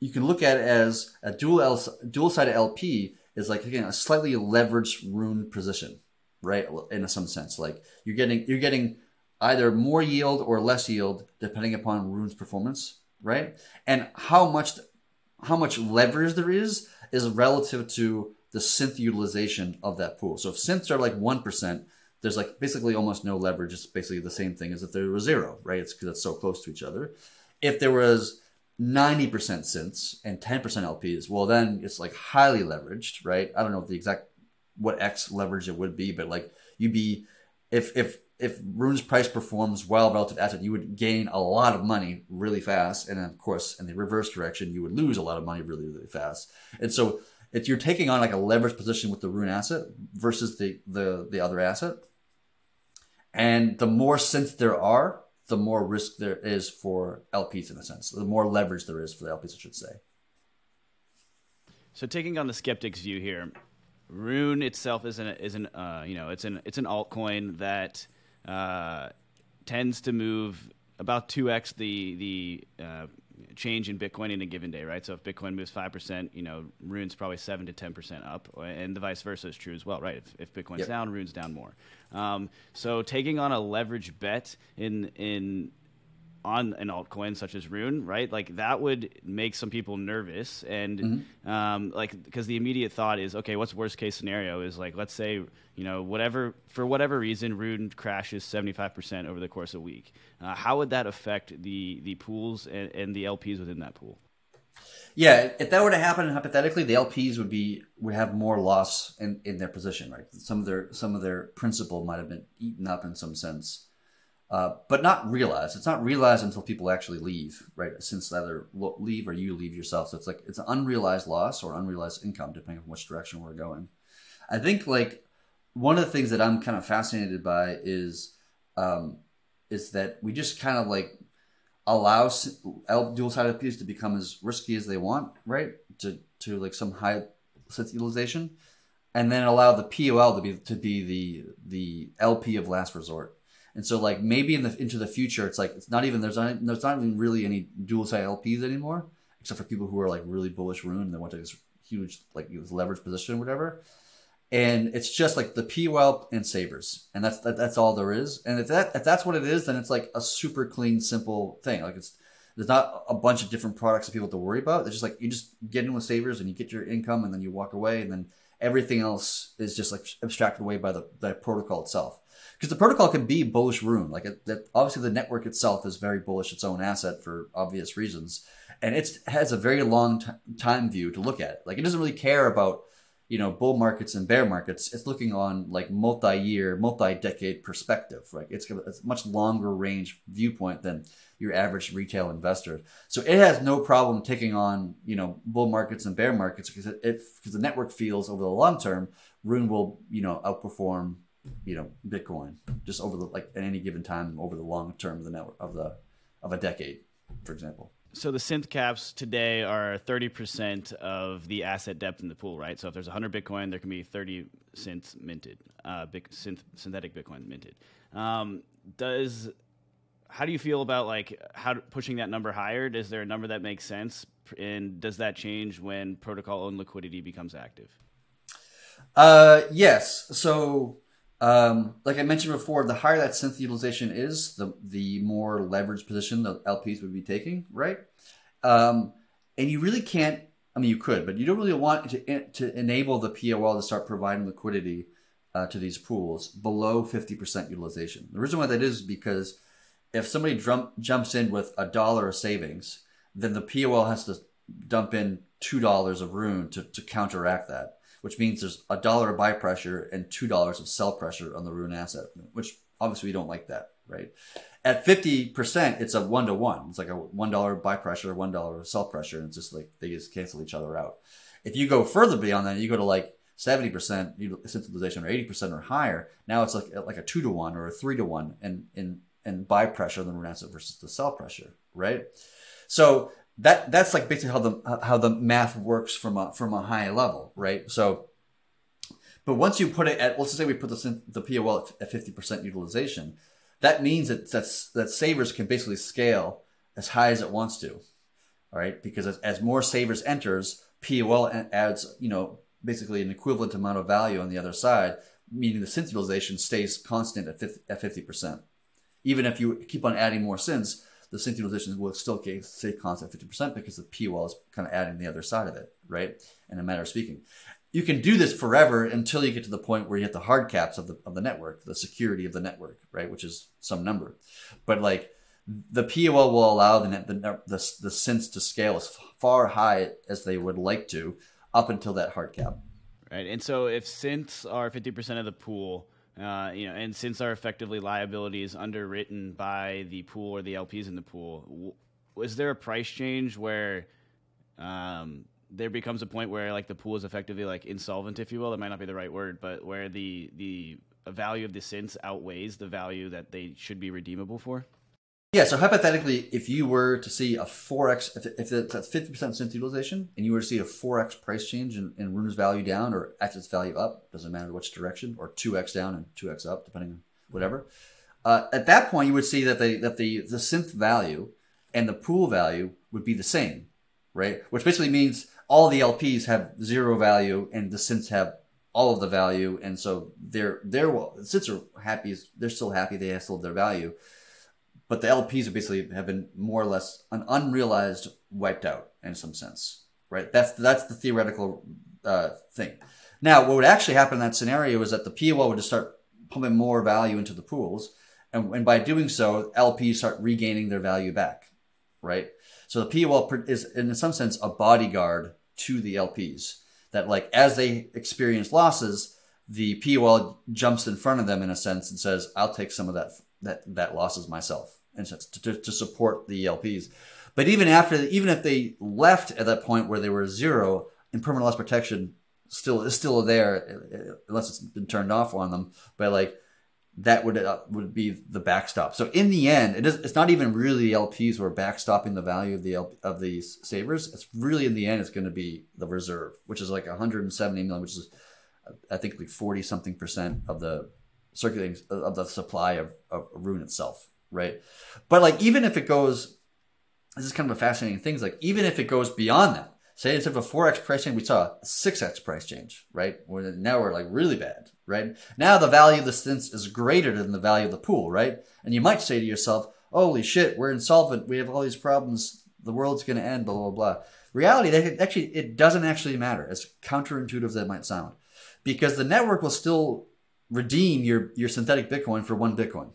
A: you can look at it as a dual L- dual sided LP is like again a slightly leveraged Rune position, right? In some sense, like you're getting you're getting either more yield or less yield depending upon Rune's performance, right? And how much how much leverage there is is relative to the synth utilization of that pool. So if synths are like one percent, there's like basically almost no leverage. It's basically the same thing as if there was zero, right? It's because it's so close to each other. If there was 90% synths and 10% LPs, well, then it's like highly leveraged, right? I don't know the exact what X leverage it would be, but like you'd be, if, if, if Rune's price performs well relative asset, you would gain a lot of money really fast. And of course, in the reverse direction, you would lose a lot of money really, really fast. And so if you're taking on like a leverage position with the Rune asset versus the, the, the other asset, and the more synth there are, the more risk there is for LPs in a sense. The more leverage there is for the LPs, I should say.
B: So taking on the skeptic's view here, Rune itself is an is an uh, you know it's an it's an altcoin that uh, tends to move about two x the the uh, change in Bitcoin in a given day, right? So if Bitcoin moves five percent, you know, Rune's probably seven to ten percent up, and the vice versa is true as well, right? If, if Bitcoin's yep. down, Rune's down more. Um, so taking on a leverage bet in in on an altcoin such as Rune, right? Like that would make some people nervous, and mm-hmm. um, like because the immediate thought is, okay, what's worst case scenario? Is like let's say you know whatever for whatever reason Rune crashes seventy five percent over the course of a week. Uh, how would that affect the the pools and, and the LPs within that pool?
A: Yeah, if that were to happen, hypothetically, the LPs would be would have more loss in, in their position, right? Some of their some of their principal might have been eaten up in some sense uh, but not realized. It's not realized until people actually leave, right? Since either leave or you leave yourself. So it's like it's an unrealized loss or unrealized income, depending on which direction we're going. I think like one of the things that I'm kind of fascinated by is um, is that we just kind of like allow dual sided LPs to become as risky as they want, right? To to like some high synth utilization, and then allow the POL to be to be the the LP of last resort and so like maybe in the into the future, it's like it's not even there's not there's not even really any dual side LPs anymore, except for people who are like really bullish Rune and they want to this huge like leverage position or whatever. And it's just like the POL and savers, and that's that, that's all there is. And if that if that's what it is, then it's like a super clean, simple thing. Like it's there's not a bunch of different products that people have to worry about. It's just like you just get in with savers and you get your income and then you walk away and then everything else is just like abstracted away by the, the protocol itself because the protocol can be bullish Rune. Like it, that, obviously the network itself is very bullish its own asset for obvious reasons, and it has a very long t- time view to look at it. Like it doesn't really care about you know bull markets and bear markets. It's looking on like multi-year, multi-decade perspective. Right? It's, a much longer range viewpoint than your average retail investor. So it has no problem taking on you know bull markets and bear markets because it because the network feels over the long term, Rune will you know outperform you know Bitcoin just over the like at any given time over the long term of the network of the of a decade, for example.
B: So the synth caps today are 30% of the asset depth in the pool, right? So if there's 100 Bitcoin, there can be 30 synths minted, uh, big synth, synthetic Bitcoin minted. Um, does how do you feel about like how pushing that number higher? Is there a number that makes sense, and does that change when protocol owned liquidity becomes active?
A: Uh, yes. So um, like I mentioned before, the higher that synth utilization is, the the more leveraged position the LPs would be taking, right? Um, and you really can't. I mean, you could, but you don't really want to to enable the POL to start providing liquidity uh, to these pools below fifty percent utilization. The reason why that is because if somebody jumps in with a dollar of savings, then the POL has to dump in two dollars of Rune to, to counteract that which means there's a dollar of buy pressure and two dollars of sell pressure on the Rune asset, which obviously we don't like that, right? At 50%, it's a one to one. It's like a $1 buy pressure, $1 sell pressure. And it's just like they just cancel each other out. If you go further beyond that, you go to like 70% synthesization or 80% or higher. Now it's like, like a two to one or a three to one and, and, and buy pressure, the rune asset versus the sell pressure, right? So that that's like basically how the how the math works from a from a high level, right? So, but once you put it at let's say we put this in the POL at fifty percent utilization, that means that that's that savers can basically scale as high as it wants to, all right? Because as, as more savers enters, POL adds you know basically an equivalent amount of value on the other side, meaning the synth utilization stays constant at fifty percent. Even if you keep on adding more synths, the synth utilization will still stay constant at 50% because the POL is kind of adding the other side of it, right? In a matter of speaking. You can do this forever until you get to the point where you hit the hard caps of the, of the network, the security of the network, right? Which is some number. But like the POL will allow the, net, the, the, the synths to scale as far high as they would like to up until that hard cap.
B: Right. And so if synths are 50% of the pool, uh, you know, and since our effectively liability is underwritten by the pool or the LPs in the pool, was there a price change where um, there becomes a point where like the pool is effectively like insolvent, if you will? That might not be the right word, but where the the value of the synths outweighs the value that they should be redeemable for?
A: Yeah, so hypothetically, if you were to see a 4x, if, if that's 50% synth utilization, and you were to see a 4x price change in, in Rune's value down or assets value up, doesn't matter which direction, or 2x down and 2x up, depending on whatever, uh, at that point you would see that, the that the, the synth value and the pool value would be the same, right? Which basically means all the LPs have zero value and the synths have all of the value, and so they're, they're well, the synths are happy, they're still happy, they have still their value but the LPs are basically have been more or less an unrealized wiped out in some sense, right? That's that's the theoretical uh, thing. Now, what would actually happen in that scenario is that the POL would just start pumping more value into the pools, and, and by doing so, LPs start regaining their value back, right? So the POL is, in some sense, a bodyguard to the LPs. That like as they experience losses, the POL jumps in front of them in a sense and says, "I'll take some of that that that losses myself." And to, to support the LPs. But even after, even if they left at that point where they were zero, impermanent loss protection still is still there unless it's been turned off on them. But like that would uh, would be the backstop. So in the end, it is it's not even really the LPs who are backstopping the value of the LP, of these savers. It's really in the end, it's going to be the reserve, which is like 170 million, which is I think like 40 something percent of the circulating of the supply of, of Rune itself right? But like even if it goes, this is kind of a fascinating thing. Like even if it goes beyond that, say instead of a four x price change, we saw a six x price change, right? Where now we're like really bad, right? Now the value of the synths is greater than the value of the pool, right? And you might say to yourself, "Holy shit, we're insolvent. We have all these problems. The world's going to end." Blah blah blah. Reality, that actually it doesn't actually matter. As counterintuitive as that might sound, because the network will still redeem your your synthetic Bitcoin for one Bitcoin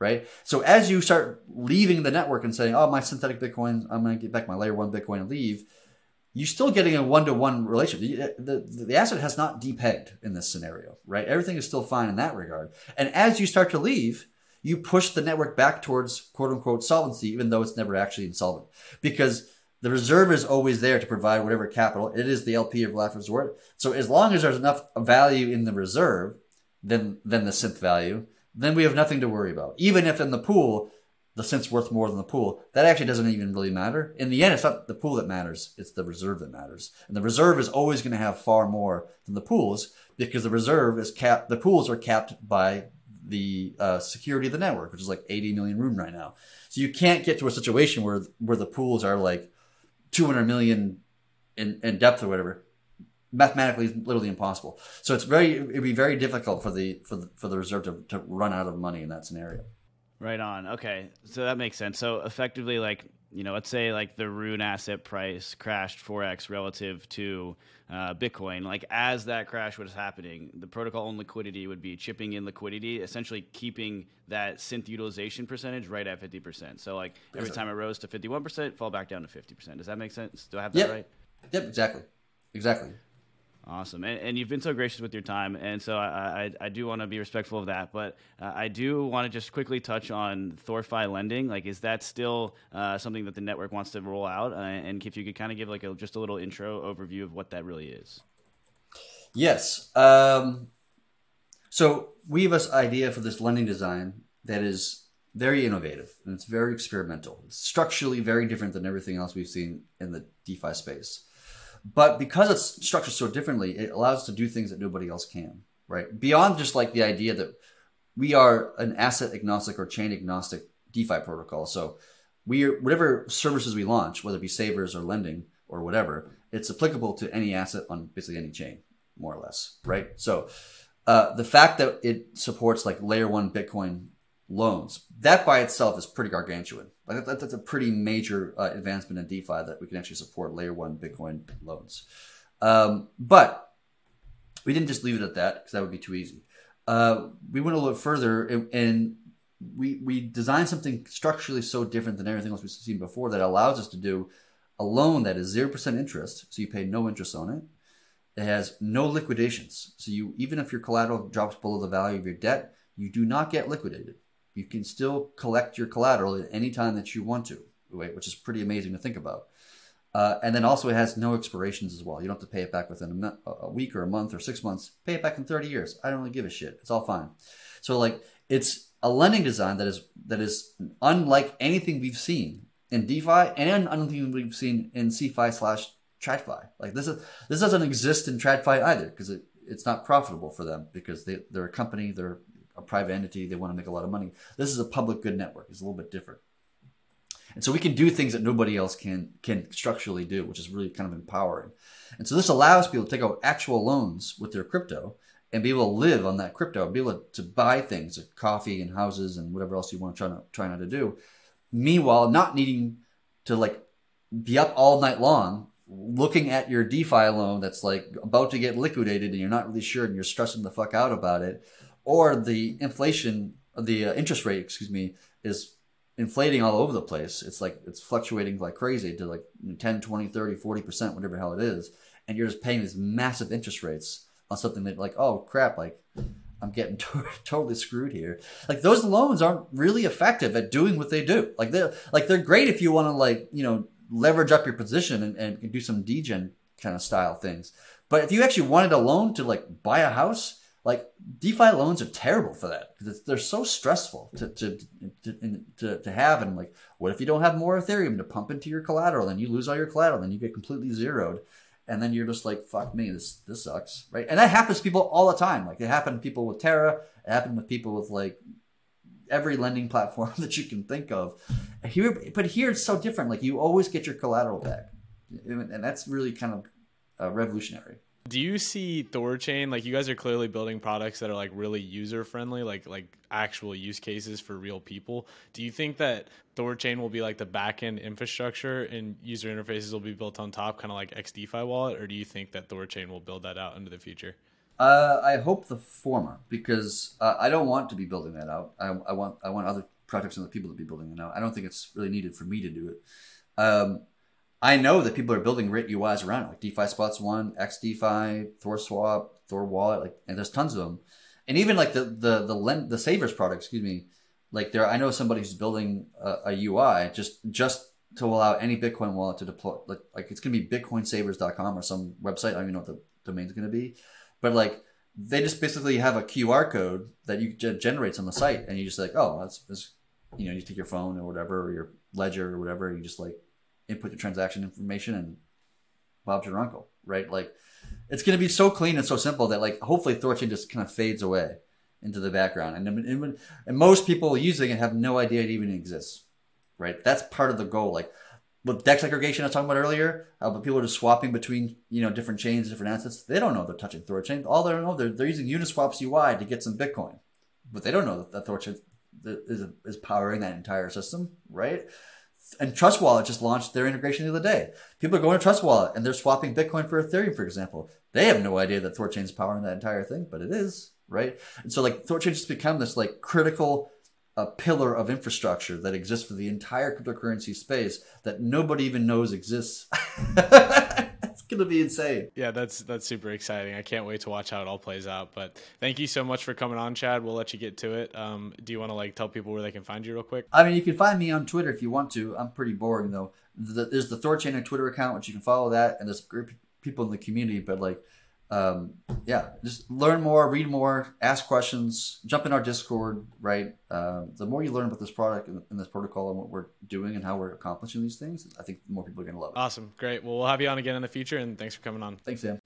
A: right? So as you start leaving the network and saying, "Oh, my synthetic Bitcoin, I'm going to get back my layer one Bitcoin and leave," you're still getting a one-to-one relationship. The, the, the asset has not depegged in this scenario, right? Everything is still fine in that regard. And as you start to leave, you push the network back towards quote unquote solvency, even though it's never actually insolvent, because the reserve is always there to provide whatever capital. It is the LP of last resort. So as long as there's enough value in the reserve, then then the synth value, then we have nothing to worry about. Even if in the pool, the synth's worth more than the pool, that actually doesn't even really matter. In the end, it's not the pool that matters, it's the reserve that matters. And the reserve is always going to have far more than the pools because the reserve is capped, the pools are capped by the uh, security of the network, which is like 80 million rune right now. So you can't get to a situation where where the pools are like 200 million in, in depth or whatever mathematically literally impossible. So it's very it'd be very difficult for the for the for the reserve to, to run out of money in that scenario.
B: Right on. Okay, so that makes sense. So effectively, like you know, let's say like the Rune asset price crashed 4x relative to uh, Bitcoin. Like as that crash was happening, the protocol owned liquidity would be chipping in liquidity, essentially keeping that synth utilization percentage right at 50%. So like every time it rose to 51%, fall back down to 50%. Does that make sense? Do I have that
A: yep.
B: right?
A: Yep, exactly. Exactly.
B: Awesome, and, and, you've been so gracious with your time, and so I, I, I do want to be respectful of that. But uh, I do want to just quickly touch on ThorFi lending. Like, is that still uh, something that the network wants to roll out? Uh, and if you could kind of give like a, just a little intro overview of what that really is.
A: Yes. Um, so we have this idea for this lending design that is very innovative and it's very experimental. It's structurally very different than everything else we've seen in the DeFi space. But because it's structured so differently, it allows us to do things that nobody else can, right? Beyond just like the idea that we are an asset agnostic or chain agnostic DeFi protocol. So we are, whatever services we launch, whether it be savers or lending or whatever, it's applicable to any asset on basically any chain, more or less, right? So uh, the fact that it supports like layer one Bitcoin loans, that by itself is pretty gargantuan. Like that, that's a pretty major uh, advancement in DeFi that we can actually support layer one Bitcoin loans. Um, but we didn't just leave it at that because that would be too easy. Uh, we went a little further and, and we we designed something structurally so different than everything else we've seen before that allows us to do a loan that is zero percent interest, so you pay no interest on it. It has no liquidations, so you even if your collateral drops below the value of your debt, you do not get liquidated you can still collect your collateral at any time that you want to, which is pretty amazing to think about. Uh, and then also it has no expirations as well. You don't have to pay it back within a, week or a month or six months. Pay it back in 30 years. I don't really give a shit. It's all fine. So like it's a lending design that is that is unlike anything we've seen in DeFi and anything we've seen in CeFi slash TradFi. Like this is this doesn't exist in TradFi either because it, it's not profitable for them because they, they're a company, they're a private entity, they want to make a lot of money. This is a public good network. It's a little bit different. And so we can do things that nobody else can can structurally do, which is really kind of empowering. And so this allows people to take out actual loans with their crypto and be able to live on that crypto, be able to buy things like coffee and houses and whatever else you want to try to try not to do. Meanwhile, not needing to like be up all night long looking at your DeFi loan that's like about to get liquidated and you're not really sure and you're stressing the fuck out about it or the inflation, the uh, interest rate, excuse me, is inflating all over the place. It's like it's fluctuating like crazy to like 10, 20, 30, 40%, whatever the hell it is. And you're just paying these massive interest rates on something that like, oh crap, like I'm getting totally screwed here. Like those loans aren't really effective at doing what they do. Like they're like they're great if you want to like, you know, leverage up your position and, and do some degen kind of style things. But if you actually wanted a loan to like buy a house, like DeFi loans are terrible for that because they're so stressful to to, to to, to have. And like, what if you don't have more Ethereum to pump into your collateral? Then you lose all your collateral, then you get completely zeroed, and then you're just like, fuck me, this this sucks, right? And that happens to people all the time. Like it happened to people with Terra, it happened with people with like every lending platform that you can think of. Here, but here it's so different. Like you always get your collateral back, and that's really kind of uh, revolutionary
F: do you see Thorchain like you guys are clearly building products that are like really user friendly, like like actual use cases for real people? Do you think that Thorchain will be like the backend infrastructure and user interfaces will be built on top, kind of like XDeFi wallet, or do you think that Thorchain will build that out into the future?
A: Uh, I hope the former because uh, I don't want to be building that out. I, I, want I want other projects and other people to be building it out. I don't think it's really needed for me to do it. Um, I know that people are building great UIs around it, like DeFi Spots One, XDeFi, ThorSwap, Thor Wallet, like, and there's tons of them. And even like the the the lend, the Savers product, excuse me, like there, I know somebody who's building a, a UI just just to allow any Bitcoin wallet to deploy. Like, like it's gonna be BitcoinSavers.com or some website. I don't even know what the domain's gonna be, but like they just basically have a QR code that you generates on the site, and you just like, oh, that's, that's you know, you take your phone or whatever, or your ledger or whatever, and you just like input your transaction information and Bob's your uncle, right? Like it's going to be so clean and so simple that like hopefully Thorchain just kind of fades away into the background, and, and, and most people using it have no idea it even exists, right? That's part of the goal. Like with DEX aggregation I was talking about earlier, uh, but people are just swapping between you know different chains, different assets. They don't know they're touching Thorchain. All they know they're they're using Uniswap's UI to get some Bitcoin, but they don't know that, that Thorchain is is powering that entire system, right? And Trust Wallet just launched their integration the other day. People are going to Trust Wallet and they're swapping Bitcoin for Ethereum, for example. They have no idea that Thorchain is powering that entire thing, but it is, right? And so like Thorchain just become this like critical uh, pillar of infrastructure that exists for the entire cryptocurrency space that nobody even knows exists. gonna be insane.
C: Yeah, that's that's super exciting. I can't wait to watch how it all plays out. But thank you so much for coming on, Chad. We'll let you get to it. Um, do you want to like tell people where they can find you real quick?
A: I mean, you can find me on Twitter if you want to. I'm pretty boring though. The, there's the Thorchain Twitter account, which you can follow that, and there's a group of people in the community. But like, um, yeah, just learn more, read more, ask questions, jump in our Discord. Right, um, the more you learn about this product and, and this protocol and what we're doing and how we're accomplishing these things, I think more people are gonna love it.
C: Awesome, great. Well, we'll have you on again in the future, and thanks for coming on.
A: Thanks, Sam.